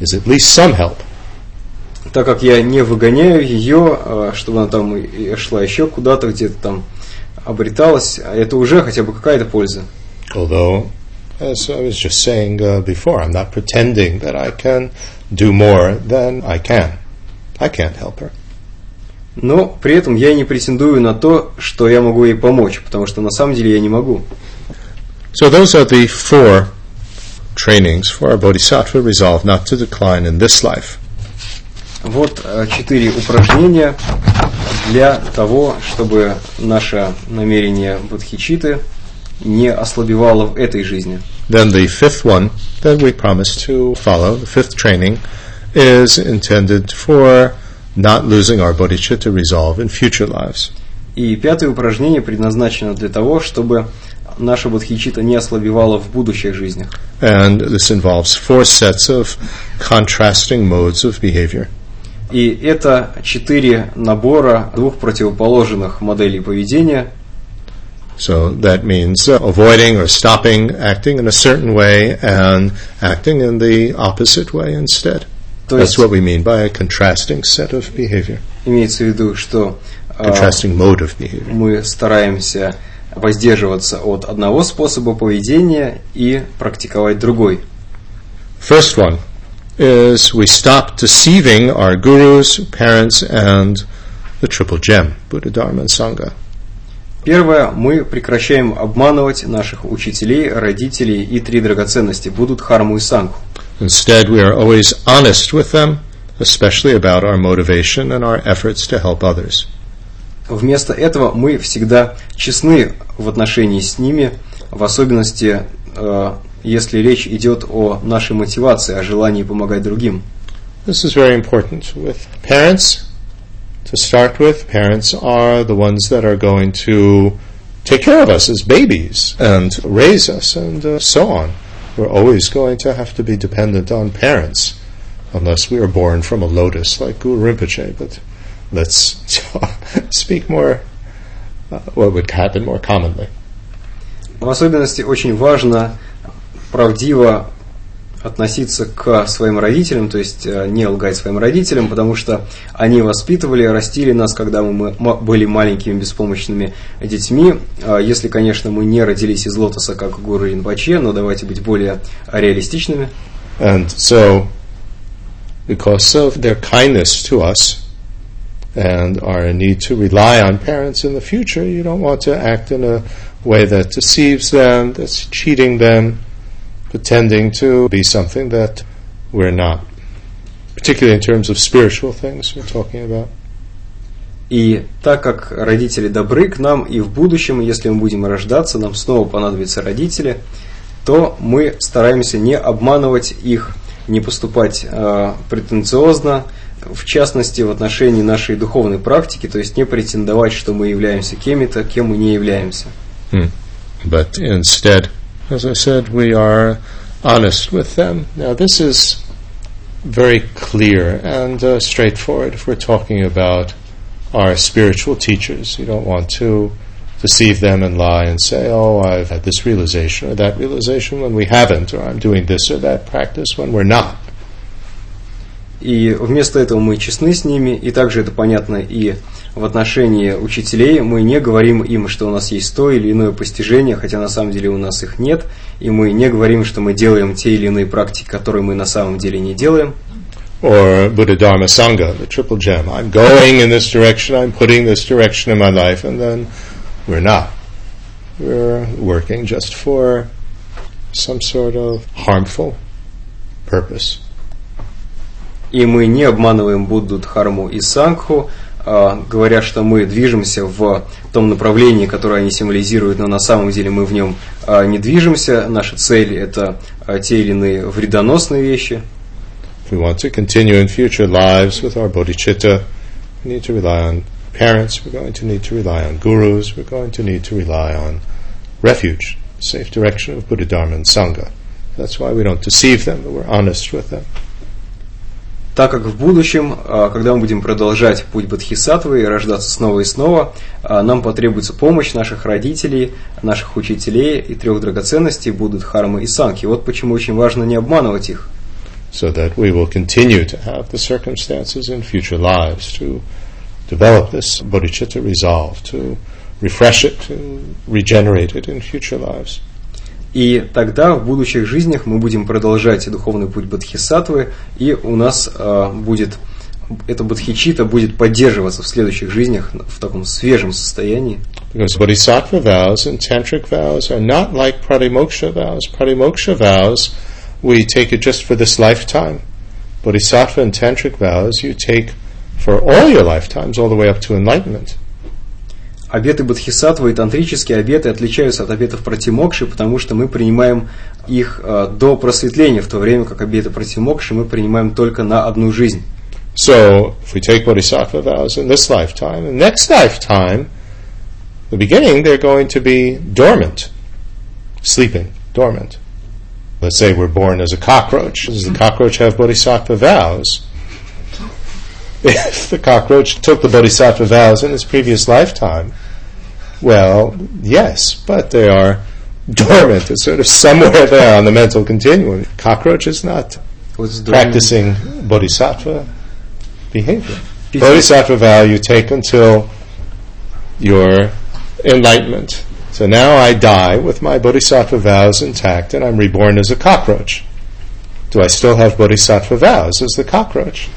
is at least some help. Так как я не выгоняю ее, а, чтобы она там шла еще куда-то, где-то там обреталась, а это уже хотя бы какая-то польза. Although as I was just saying uh, before, I'm not pretending that I can do more than I can. I can't help her. Но при этом я не претендую на то, что я могу ей помочь, потому что на самом деле я не могу. So those are the four trainings for our bodhisattva resolve not to decline in this life. Вот э, четыре упражнения для того, чтобы наше намерение бодхичиты не ослабевало в этой жизни. Then the fifth one that we promise to follow, the fifth training, is intended for not losing our bodhicitta resolve in future lives. И пятое упражнение предназначено для того, чтобы наша бодхичита не ослабевала в будущих жизнях. And this involves four sets of contrasting modes of behavior. И это четыре набора двух противоположных моделей поведения. So that means uh, avoiding or stopping acting in a certain way and acting in the opposite way instead. То That's what we mean by a contrasting set of behavior, имеется в виду, что э, contrasting mode of behavior. мы стараемся воздерживаться от одного способа поведения и практиковать другой. First one is we stop deceiving our gurus, parents, and the triple gem, Buddha, Dharma, and Sangha. Первое, мы прекращаем обманывать наших учителей, родителей и три драгоценности, будут харму и сангху. Instead, we are always honest with them, especially about our motivation and our efforts to help others. Вместо этого мы всегда честны в отношении с ними, в особенности, э, если речь идет о нашей мотивации, о желании помогать другим. This is very important with parents. To start with, parents are the ones that are going to take care of us as babies and raise us and uh, so on. We're always going to have to be dependent on parents unless we are born from a lotus like Guru Rinpoche. But let's speak *laughs* more, uh, what would happen more commonly. В особенности очень важно правдиво относиться к своим родителям, то есть э, не лгать своим родителям, потому что они воспитывали, растили нас, когда мы были маленькими беспомощными детьми. А Если, конечно, мы не родились из лотоса, как гуру Ринпоче, но давайте быть более реалистичными. And so, because of their kindness to us and our need to rely on parents in the future, you don't want to act in a way that deceives them, that's cheating them, pretending to be something that we're not. Particularly in terms of spiritual things we're talking about. И так как родители добры к нам, и в будущем, если мы будем рождаться, нам снова понадобятся родители, то мы стараемся не обманывать их, не поступать э, претенциозно, в частности, в отношении нашей духовной практики, то есть не претендовать, что мы являемся кем-то, кем мы не являемся. Hmm. But instead, as I said, we are honest with them. Now, this is very clear and uh, straightforward if we're talking about our spiritual teachers. You don't want to deceive them and lie and say, oh, I've had this realization or that realization when we haven't, or I'm doing this or that practice when we're not. И вместо этого мы честны с ними, и также это понятно и в отношении учителей. Мы не говорим им, что у нас есть то или иное постижение, хотя на самом деле у нас их нет, и мы не говорим, что мы делаем те или иные практики, которые мы на самом деле не делаем. Or Buddha Dharma Sangha, the triple gem. I'm going in this direction, I'm putting this direction in my life, and then we're not. We're working just for some sort of harmful purpose. И мы не обманываем Будду, Дхарму и Сангху, говоря, что мы движемся в том направлении, которое они символизируют, но на самом деле мы в нем а, не движемся. Наша цель – это а, те или иные вредоносные вещи. If we want to continue in future lives with our bodhicitta, we need to rely on parents, we're going to need to rely on gurus, we're going to need to rely on refuge, safe direction of Buddha Dharma and Sangha. That's why we don't deceive them, but we're honest with them. Так как в будущем, а, когда мы будем продолжать путь Бодхисаттвы и рождаться снова и снова, а, нам потребуется помощь наших родителей, наших учителей и трех драгоценностей будут Хармы и Санки. Вот почему очень важно не обманывать их. so that we will continue to have the circumstances in future lives to develop this bodhicitta resolve, to refresh it, to regenerate it in future lives. И тогда в будущих жизнях мы будем продолжать духовный путь Бодхисаттвы, и у нас э, будет эта бодхичита будет поддерживаться в следующих жизнях в таком свежем состоянии. Bodhisattva and tantric vows you take for all your lifetimes, all the way up to enlightenment. Обеты Бодхисаттвы и тантрические обеты отличаются от обетов Пратимокши, потому что мы принимаем их э, до просветления, в то время как обеты Пратимокши мы принимаем только на одну жизнь. So, if we take bodhisattva vows in this lifetime, in next lifetime, the beginning, they're going to be dormant, sleeping, dormant. Let's say we're born as a cockroach. Does the cockroach have bodhisattva vows? If the cockroach took the bodhisattva vows in its previous lifetime, well, yes, but they are dormant. It's sort of somewhere there on the mental continuum. Cockroach is not practicing bodhisattva behavior. Bodhisattva vow you take until your enlightenment. So now I die with my bodhisattva vows intact and I'm reborn as a cockroach. Do I still have bodhisattva vows as the cockroach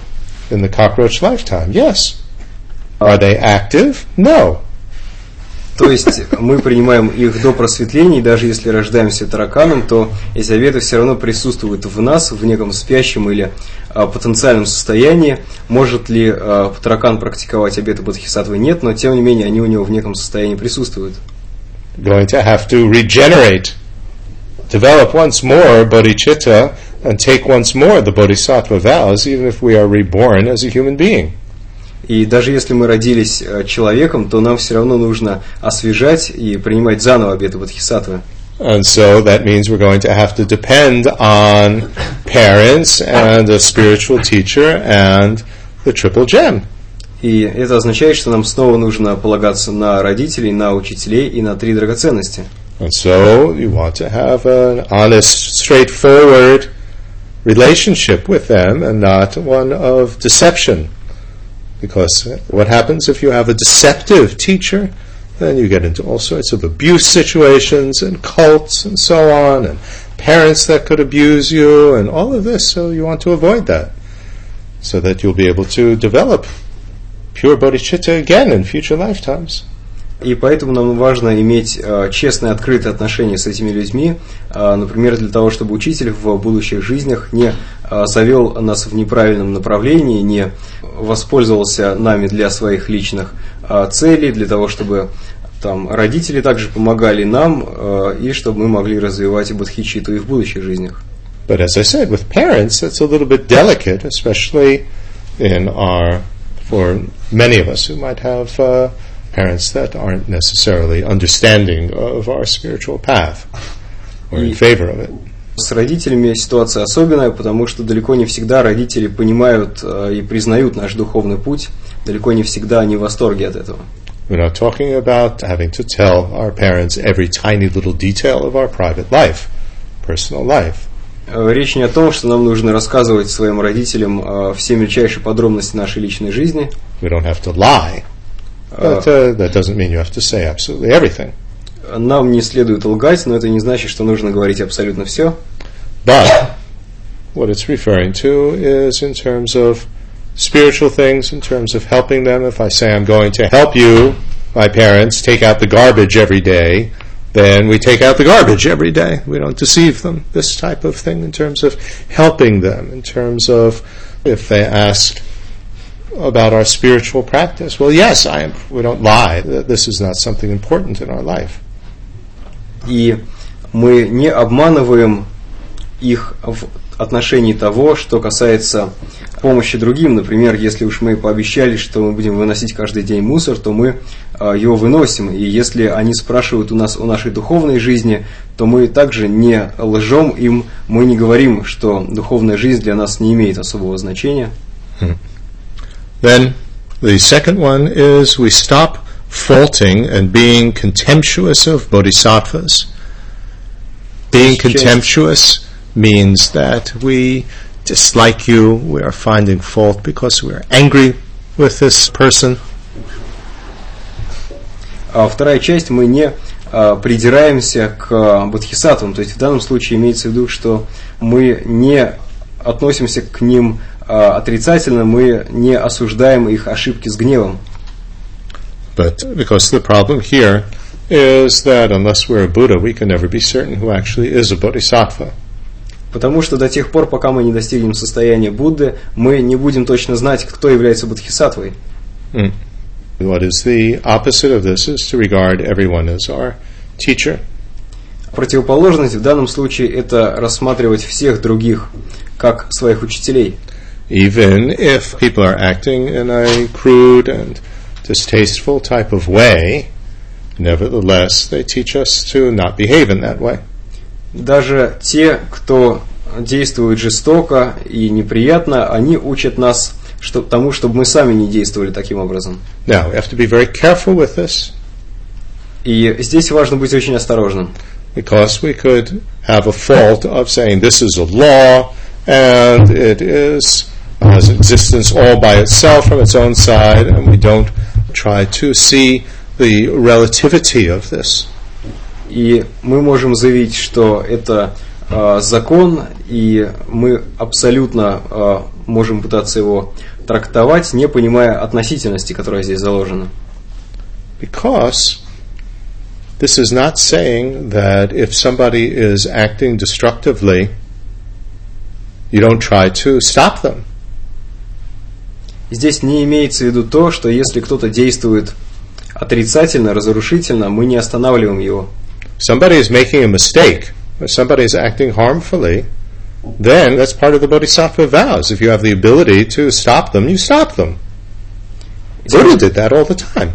in the cockroach lifetime? Yes. Are they active? No. То есть мы принимаем их до просветления, и даже если рождаемся тараканом, то эти обеты все равно присутствуют в нас, в неком спящем или а, потенциальном состоянии. Может ли а, таракан практиковать обеты бодхисаттвы? Нет, но тем не менее они у него в неком состоянии присутствуют. Going to have to regenerate, develop once more bodhicitta, and take once more the bodhisattva vows, even if we are reborn as a human being. И даже если мы родились э, человеком, то нам все равно нужно освежать и принимать заново обеты Бодхисаттвы. And so that means we're going to have to depend on parents and a spiritual teacher and the triple gem. И это означает, что нам снова нужно полагаться на родителей, на учителей и на три драгоценности. And so you want to have an honest, straightforward relationship with them and not one of deception. Because what happens if you have a deceptive teacher? Then you get into all sorts of abuse situations and cults and so on, and parents that could abuse you, and all of this. So you want to avoid that, so that you'll be able to develop pure bodhicitta again in future lifetimes. И поэтому нам важно иметь э, честные, открытые отношения с этими людьми, э, например, для того, чтобы учитель в будущих жизнях не э, завел нас в неправильном направлении, не воспользовался нами для своих личных целей, для того, чтобы там родители также помогали нам, и чтобы мы могли развивать бодхичиту и в будущих жизнях. But as I said, with parents, it's a little bit delicate, especially in our, for many of us who might have uh, parents that aren't necessarily understanding of our spiritual path or in favor of it. С родителями ситуация особенная, потому что далеко не всегда родители понимают э, и признают наш духовный путь, далеко не всегда они в восторге от этого. We're not talking about having to tell our parents every tiny little detail of our private life, personal life. Э, речь не о том, что нам нужно рассказывать своим родителям э, все мельчайшие подробности нашей личной жизни. We don't have to lie. But uh, that doesn't mean you have to say absolutely everything. Нам не следует лгать, но это не значит, что нужно говорить абсолютно все. But what it's referring to is in terms of spiritual things, in terms of helping them. If I say I'm going to help you, my parents, take out the garbage every day, then we take out the garbage every day. We don't deceive them. This type of thing in terms of helping them, in terms of if they ask, about our spiritual practice. Well, yes, I am, we don't lie. This is not something important in our life. И мы не обманываем их в отношении того, что касается помощи другим. Например, если уж мы пообещали, что мы будем выносить каждый день мусор, то мы э, его выносим. И если они спрашивают у нас о нашей духовной жизни, то мы также не лжем им, мы не говорим, что духовная жизнь для нас не имеет особого значения. Hmm. Then the second one is we stop faulting and being contemptuous of bodhisattvas. Being contemptuous means that we dislike you, we are finding fault because we are angry with this person. А вторая часть мы не придираемся к бодхисаттвам. То есть в данном случае имеется в виду, что мы не относимся к ним отрицательно, мы не осуждаем их ошибки с гневом. But because the problem here is that unless we're a Buddha, we can never be certain who actually is a bodhisattva. Потому что до тех пор, пока мы не достигнем состояния Будды, мы не будем точно знать, кто является бодхисаттвой. Mm. What is the opposite of this is to regard everyone as our teacher. Противоположность в данном случае это рассматривать всех других как своих учителей. Even if people are acting in a crude and distasteful type of way, nevertheless they teach us to not behave in that way. Даже те, кто действует жестоко и неприятно, они учат нас что, тому, чтобы мы сами не действовали таким образом. Now, we have to be very careful with this. И здесь важно быть очень осторожным. Because we could have a fault of saying this is a law and it is has existence all by itself from its own side, and we don't try to see the relativity of this. И мы можем заявить, что это э, закон, и мы абсолютно э, можем пытаться его трактовать, не понимая относительности, которая здесь заложена. Because this is not saying that if somebody is acting destructively, you don't try to stop them. Здесь не имеется в виду то, что если кто-то действует отрицательно, разрушительно, мы не останавливаем его. Somebody is making a mistake, or somebody is acting harmfully, then that's part of the bodhisattva vows. If you have the ability to stop them, you stop them. Buddha did that all the time.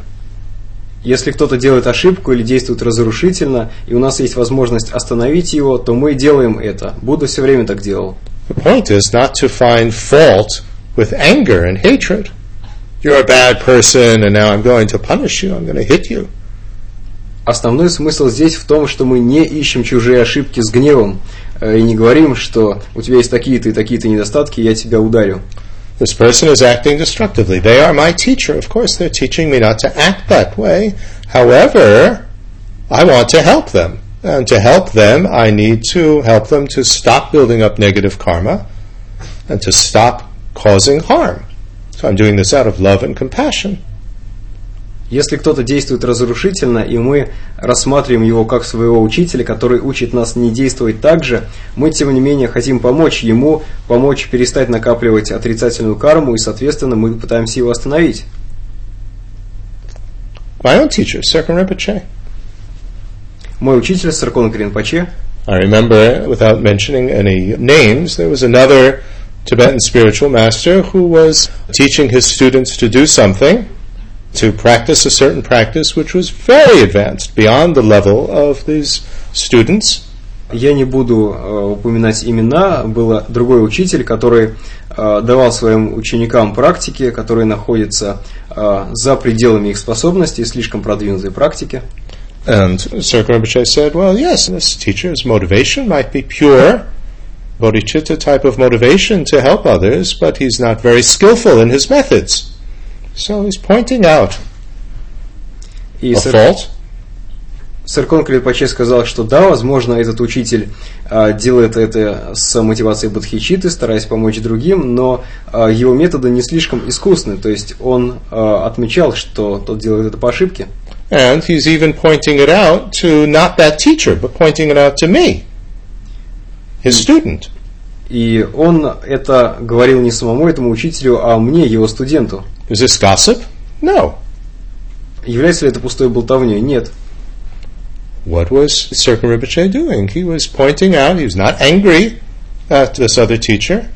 Если кто-то делает ошибку или действует разрушительно, и у нас есть возможность остановить его, то мы делаем это. Будда все время так делал. The point is not to find fault with anger and hatred. You're a bad person, and now I'm going to punish you. I'm going to hit you. Основной смысл здесь в том, что мы не ищем чужие ошибки с гневом и не говорим, что у тебя есть такие-то и такие-то недостатки, я тебя ударю. This person is acting destructively. They are my teacher. Of course, they're teaching me not to act that way. However, I want to help them. And to help them, I need to help them to stop building up negative karma and to stop causing harm. So I'm doing this out of love and compassion. Если кто-то действует разрушительно, и мы рассматриваем его как своего учителя, который учит нас не действовать так же, мы, тем не менее, хотим помочь ему, помочь перестать накапливать отрицательную карму, и, соответственно, мы пытаемся его остановить. My own teacher, Serkan Rinpoche. Мой учитель Саркон Кринпаче. I remember, without mentioning any names, there was another Tibetan spiritual master who was teaching his students to do something, to practice a certain practice which was very advanced, beyond the level of these students. Я не буду э, упоминать имена, был другой учитель, который э, давал своим ученикам практики, которые находятся э, за пределами их способностей, слишком продвинутой практики. And Sir Rinpoche said, well, yes, this teacher's motivation might be pure, bodhicitta type of motivation to help others, but he's not very skillful in his methods. So he's pointing out И a Сэр- fault. Саркон Крипаче сказал, что да, возможно, этот учитель а, делает это с мотивацией бодхичиты, стараясь помочь другим, но а, его методы не слишком искусны, то есть он а, отмечал, что тот делает это по ошибке. And he's even pointing it out to not that teacher, but pointing it out to me, his student. И он это говорил не самому этому учителю, а мне, его студенту. Is this gossip? No. Является ли это пустой болтовней? Нет. What was Serkan Rinpoche doing? He was pointing out, he was not angry at this other teacher,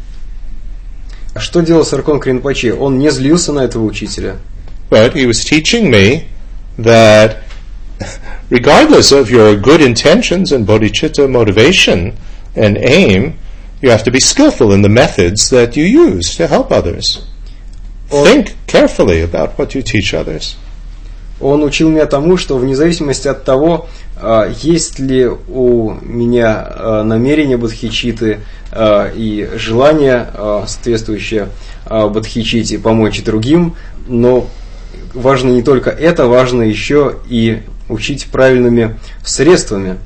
А Что делал Саркон Кринпаче? Он не злился на этого учителя. but he was teaching me that regardless of your good intentions and bodhicitta motivation and aim, you have to be skillful in the methods that you use to help others. Or- Think carefully about what you teach others. Он учил меня тому, что вне зависимости от того, а, есть ли у меня а, намерение бодхичиты а, и желание, соответствующее бодхичите, помочь другим, но важно не только это, важно еще и учить правильными средствами.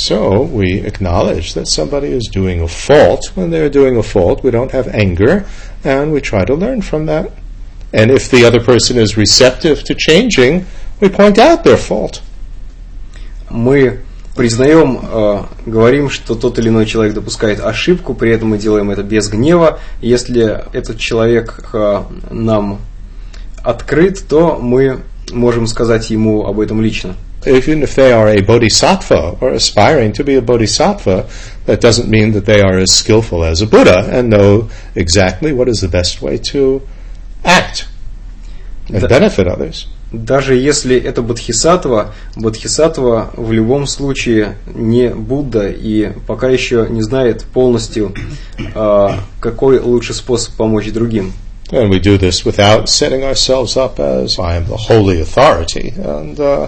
So we acknowledge that somebody is doing a fault. When they're doing a fault, we don't have anger, and we try to learn from that. And if the other person is receptive to changing, we point out their fault. Мы признаем, э, говорим, что тот или иной человек допускает ошибку, при этом мы делаем это без гнева. Если этот человек э, нам открыт, то мы можем сказать ему об этом лично. Even if they are a bodhisattva or aspiring to be a bodhisattva, that doesn't mean that they are as skillful as a Buddha and know exactly what is the best way to act and Да. benefit others. Даже если это бодхисаттва, бодхисаттва в любом случае не Будда и пока еще не знает полностью, э, какой лучший способ помочь другим. And we do this without setting ourselves up as I am the holy authority and uh,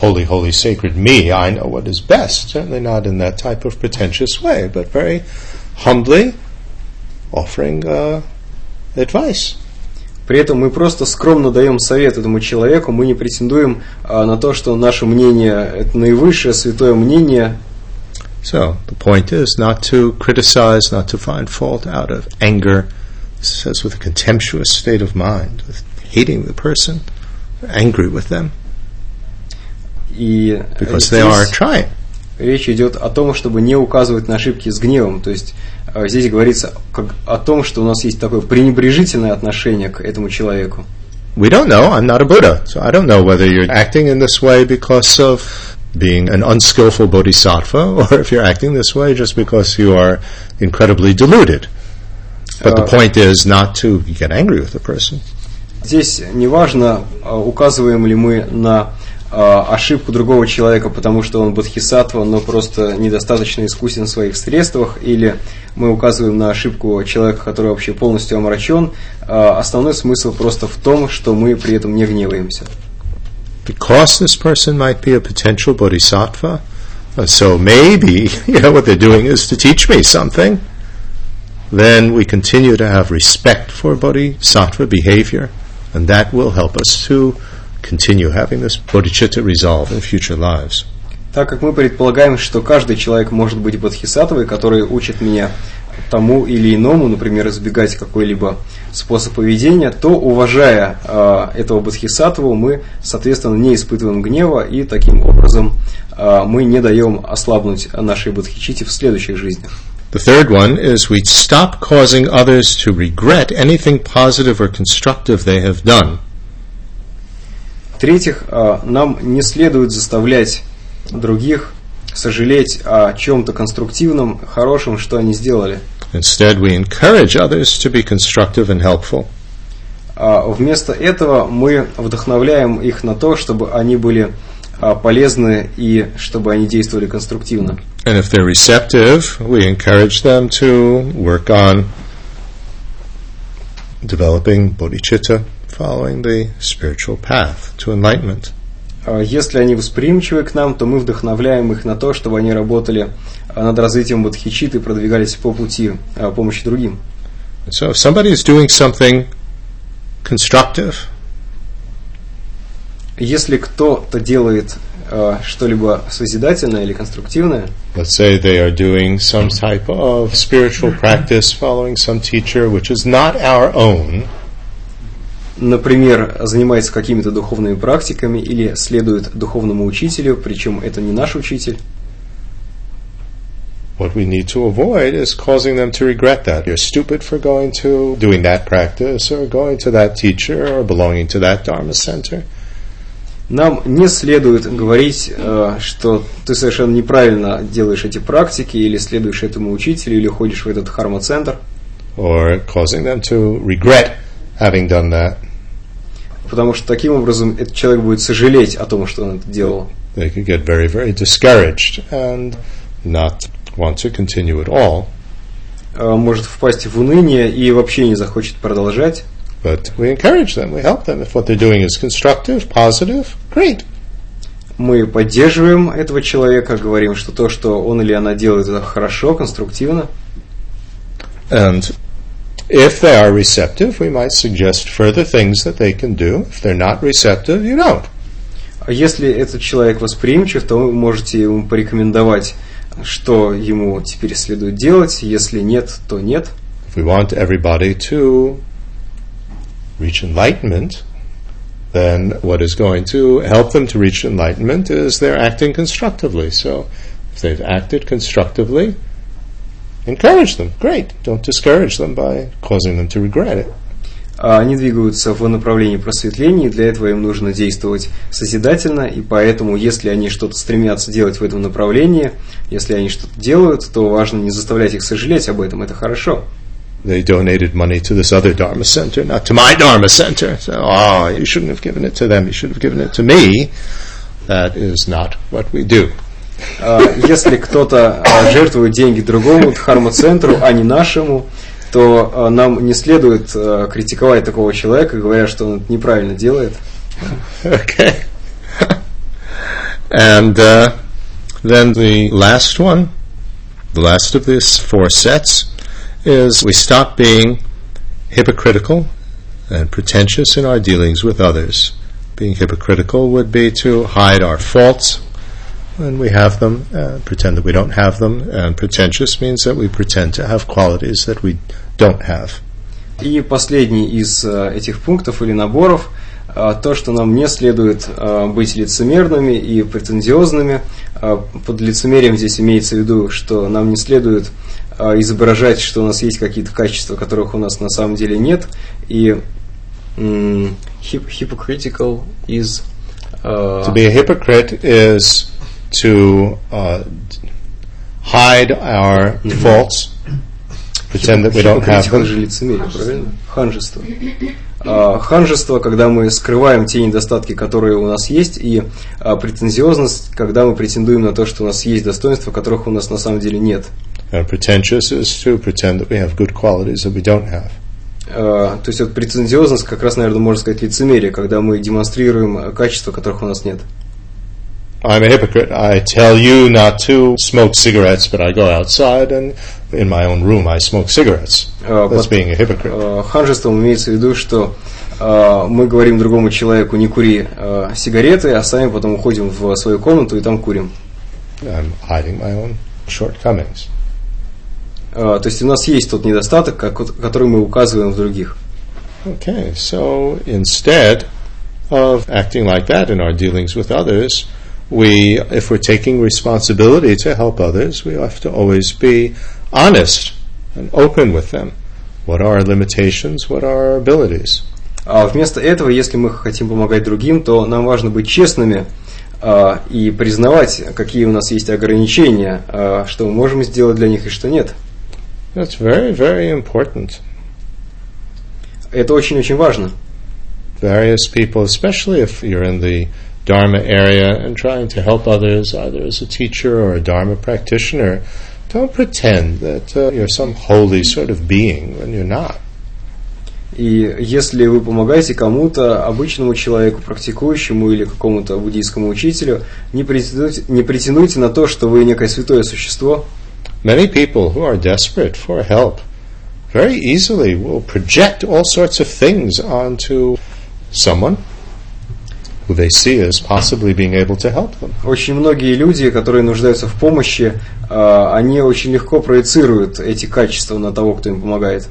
holy, holy, sacred me. I know what is best. Certainly not in that type of pretentious way, but very humbly offering uh, advice. При этом мы просто скромно даем совет этому человеку, мы не претендуем а, на то, что наше мнение это наивысшее святое мнение. So the point is not to criticize, not to find fault out of anger. This says with a contemptuous state of mind, with hating the person, angry with them И because they are trying. речь идет о том, чтобы не указывать на ошибки с гневом. То есть а, здесь говорится как о том, что у нас есть такое пренебрежительное отношение к этому человеку. We don't know. I'm not a Buddha, so I don't know whether you're acting in this way because of being an unskillful bodhisattva or if you're acting this way just because you are incredibly deluded. But the Uh, point is not to get angry with the person. Здесь неважно, а, указываем ли мы на а, ошибку другого человека, потому что он бодхисаттва, но просто недостаточно искусен в своих средствах, или мы указываем на ошибку человека, который вообще полностью омрачен. А, Основной смысл просто в том, что мы при этом не гневаемся. Because this person might be a potential bodhisattva, uh, so maybe, *laughs* you know, what they're doing is to teach me something, then we continue to have respect for bodhisattva behavior, and that will help us to continue having this bodhicitta resolve in future lives. Так как мы предполагаем, что каждый человек может быть бодхисаттвой, который учит меня тому или иному, например, избегать какой-либо способ поведения, то, уважая э, этого бодхисаттву, мы, соответственно, не испытываем гнева, и таким образом э, мы не даем ослабнуть нашей бодхичите в следующих жизнях. The third one is we stop causing others to regret anything positive or constructive they have done. В-третьих, э, нам не следует заставлять других сожалеть о чем-то конструктивном, хорошем, что они сделали. Instead, we encourage others to be constructive and helpful. А вместо этого мы вдохновляем их на то, чтобы они были а, полезны и чтобы они действовали конструктивно. And if they're receptive, we encourage them to work on developing bodhicitta, following the spiritual path to enlightenment. А Если они восприимчивы к нам, то мы вдохновляем их на то, чтобы они работали а, над развитием бодхичиты и продвигались по пути а, помощи другим. So if somebody is doing something constructive, Если кто-то делает что-либо созидательное или конструктивное, let's say they are doing some type of spiritual practice, following some teacher which is not our own, например, занимается какими-то духовными практиками или следует духовному учителю, причем это не наш учитель, what we need to avoid is causing them to regret that. You're stupid for going to doing that practice or going to that teacher or belonging to that Dharma center. Нам не следует говорить, э, что ты совершенно неправильно делаешь эти практики, или следуешь этому учителю, или ходишь в этот харма-центр, or causing them to regret having done that. потому что таким образом этот человек будет сожалеть о том, что он это делал. They could get very, very discouraged and not want to continue at all. Э, Может впасть в уныние и вообще не захочет продолжать. But we encourage them, we help them. If what they're doing is constructive, positive, great. Мы поддерживаем этого человека, говорим, что то, что он или она делает, это хорошо, конструктивно. And if they are receptive, we might suggest further things that they can do. If they're not receptive, you don't. Если этот человек восприимчив, то вы можете ему порекомендовать, что ему теперь следует делать. Если нет, то нет. If we want everybody to reach enlightenment, then what is going to help them to reach enlightenment is they're acting constructively. So if they've acted constructively, encourage them. Great. Don't discourage them by causing them to regret it. А Они двигаются в направлении просветления, и для этого им нужно действовать созидательно, и поэтому, если они что-то стремятся делать в этом направлении, если они что-то делают, то важно не заставлять их сожалеть об этом, это хорошо. They donated money to this other Dharma center, not to my Dharma center. So, oh, you shouldn't have given it to them, you should have given it to me. That is not what we do. А Если кто-то а, жертвует деньги другому дхарма-центру, а не нашему, то а, нам не следует а, критиковать такого человека, говоря, что он это неправильно делает. Okay. and uh, then the last one, the last of these four sets, is we stop being hypocritical and pretentious in our dealings with others. Being hypocritical would be to hide our faults when we have them, uh, pretend that we don't have them, and pretentious means that we pretend to have qualities that we don't have. И последний из э, этих пунктов или наборов э, то, что нам не следует э, быть лицемерными и претензиозными. Под лицемерием здесь имеется в виду, что нам не следует изображать, что у нас есть какие-то качества, которых у нас на самом деле нет. И hypocritical is э, To be a hypocrite is to uh, hide our faults, pretend that we don't have же them. лицемерие, правильно? Ханжество. А, Ханжество, когда мы скрываем те недостатки, которые у нас есть, и а, претензиозность, когда мы претендуем на то, что у нас есть достоинства, которых у нас на самом деле нет. And pretentious is to pretend that we have good qualities that we don't have. А, То есть вот претензиозность как раз, наверное, можно сказать лицемерие, когда мы демонстрируем качества, которых у нас нет. I'm a hypocrite. I tell you not to smoke cigarettes, but I go outside and in my own room I smoke cigarettes. А, That's вот, being a hypocrite. а, Ханжеством имеется в виду, что а, мы говорим другому человеку не кури а, сигареты, а сами потом уходим в свою комнату и там курим. I'm hiding my own shortcomings. А, То есть у нас есть тот недостаток, как вот- который мы указываем в других. Okay, so instead of acting like that in our dealings with others, we, if we're taking responsibility to help others, we have to always be honest and open with them. What are our limitations? What are our abilities? А вместо этого, если мы хотим помогать другим, то нам важно быть честными а, и признавать, какие у нас есть ограничения, а, что мы можем сделать для них и что нет. That's very, very important. Это очень-очень важно. Various people, especially if you're in the Dharma area and trying to help others, either as a teacher or a Dharma practitioner, don't pretend that uh, you're some holy sort of being when you're not. И если вы помогаете кому-то, обычному человеку, практикующему или какому-то буддийскому учителю, не претендуйте, не претендуйте на то, что вы некое святое существо. Many people who are desperate for help very easily will project all sorts of things onto someone who they see as possibly being able to help them. Очень многие люди, которые нуждаются в помощи, а, они очень легко проецируют эти качества на того, кто им помогает.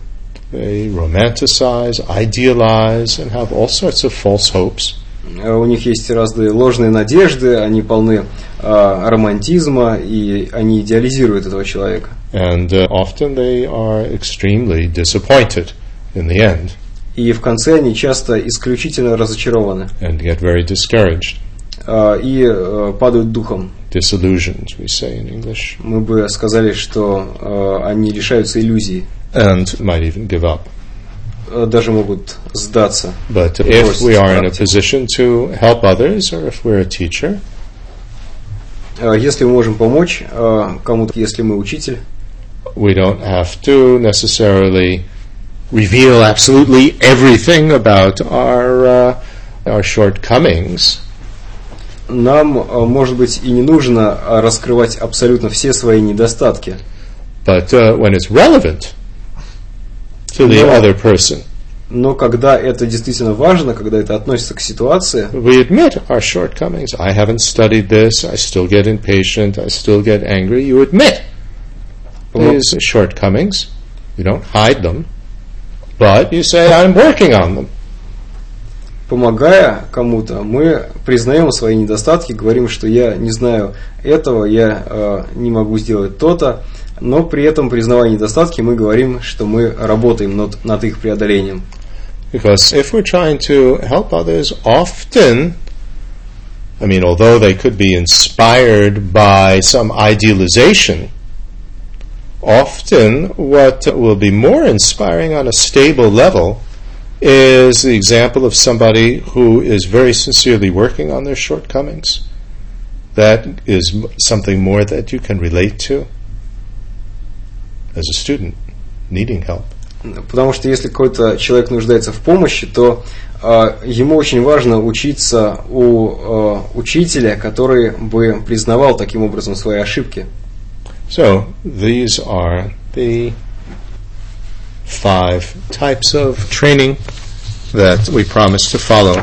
They romanticize, idealize, and have all sorts of false hopes. А У них есть разные ложные надежды, они полны а, романтизма, и они идеализируют этого человека. And uh, often they are extremely disappointed in the end И в конце они часто исключительно разочарованы and get very discouraged, а, и э, падают духом. disillusioned, we say in English, Мы бы сказали, что э, они лишаются иллюзий, and might even give up. э, даже могут сдаться. But if we are in a position to help others, or if we're a teacher, Э, Если мы можем помочь э, кому-то, если мы учитель, we don't have to necessarily reveal absolutely everything about our uh, our shortcomings. нам, э, может быть, и не нужно э, раскрывать абсолютно все свои недостатки. But uh, when it's relevant to the No. other person, Но когда это действительно важно, когда это относится к ситуации, we admit our shortcomings. I haven't studied this. I still get impatient. I still get angry. You admit these shortcomings. You don't hide them, but you say, I'm working on them. помогая кому-то, мы признаем свои недостатки, говорим, что я не знаю этого, я э, не могу сделать то-то, но при этом, признавая недостатки, мы говорим, что мы работаем над, над их преодолением. Because if we're trying to help others, often, I mean, although they could be inspired by some idealization, often what will be more inspiring on a stable level is the example of somebody who is very sincerely working on their shortcomings. That is something more that you can relate to as a student needing help. Потому что если какой-то человек нуждается в помощи, то э, ему очень важно учиться у э, учителя, который бы признавал таким образом свои ошибки. So these are the five types of training that we promise to follow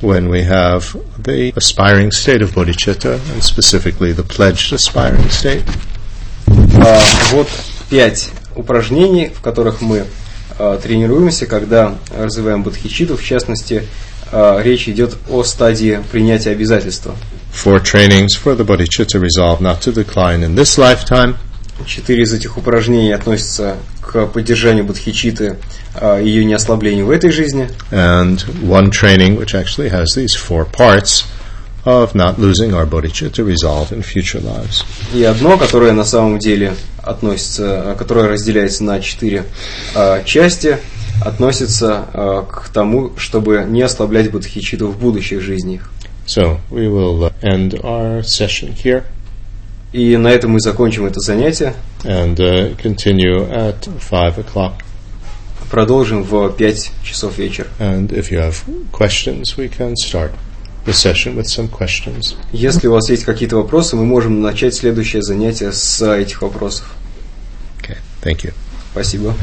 when we have the aspiring state of bodhicitta, and specifically the pledged aspiring state. А, вот пять упражнений, в которых мы а, тренируемся, когда развиваем бодхичитту, в частности, а, речь идет о стадии принятия обязательства. Four trainings for the bodhicitta resolve not to decline in this lifetime. Четыре из этих упражнений относятся к поддержанию бодхичиты, а, ее неослаблению в этой жизни. And one training which actually has these four parts of not losing our bodhicitta resolve in future lives. И одно, которое на самом деле относится, которое разделяется на четыре а, части, относится а, к тому, чтобы не ослаблять бодхичиту в будущих жизнях. So we will end our session here. И на этом мы закончим это занятие. and uh, continue at five o'clock. Продолжим в 5 часов вечера. And if you have questions, we can start the session with some questions. Если у вас есть какие-то вопросы, мы можем начать следующее занятие с этих вопросов. Okay, thank you. Спасибо.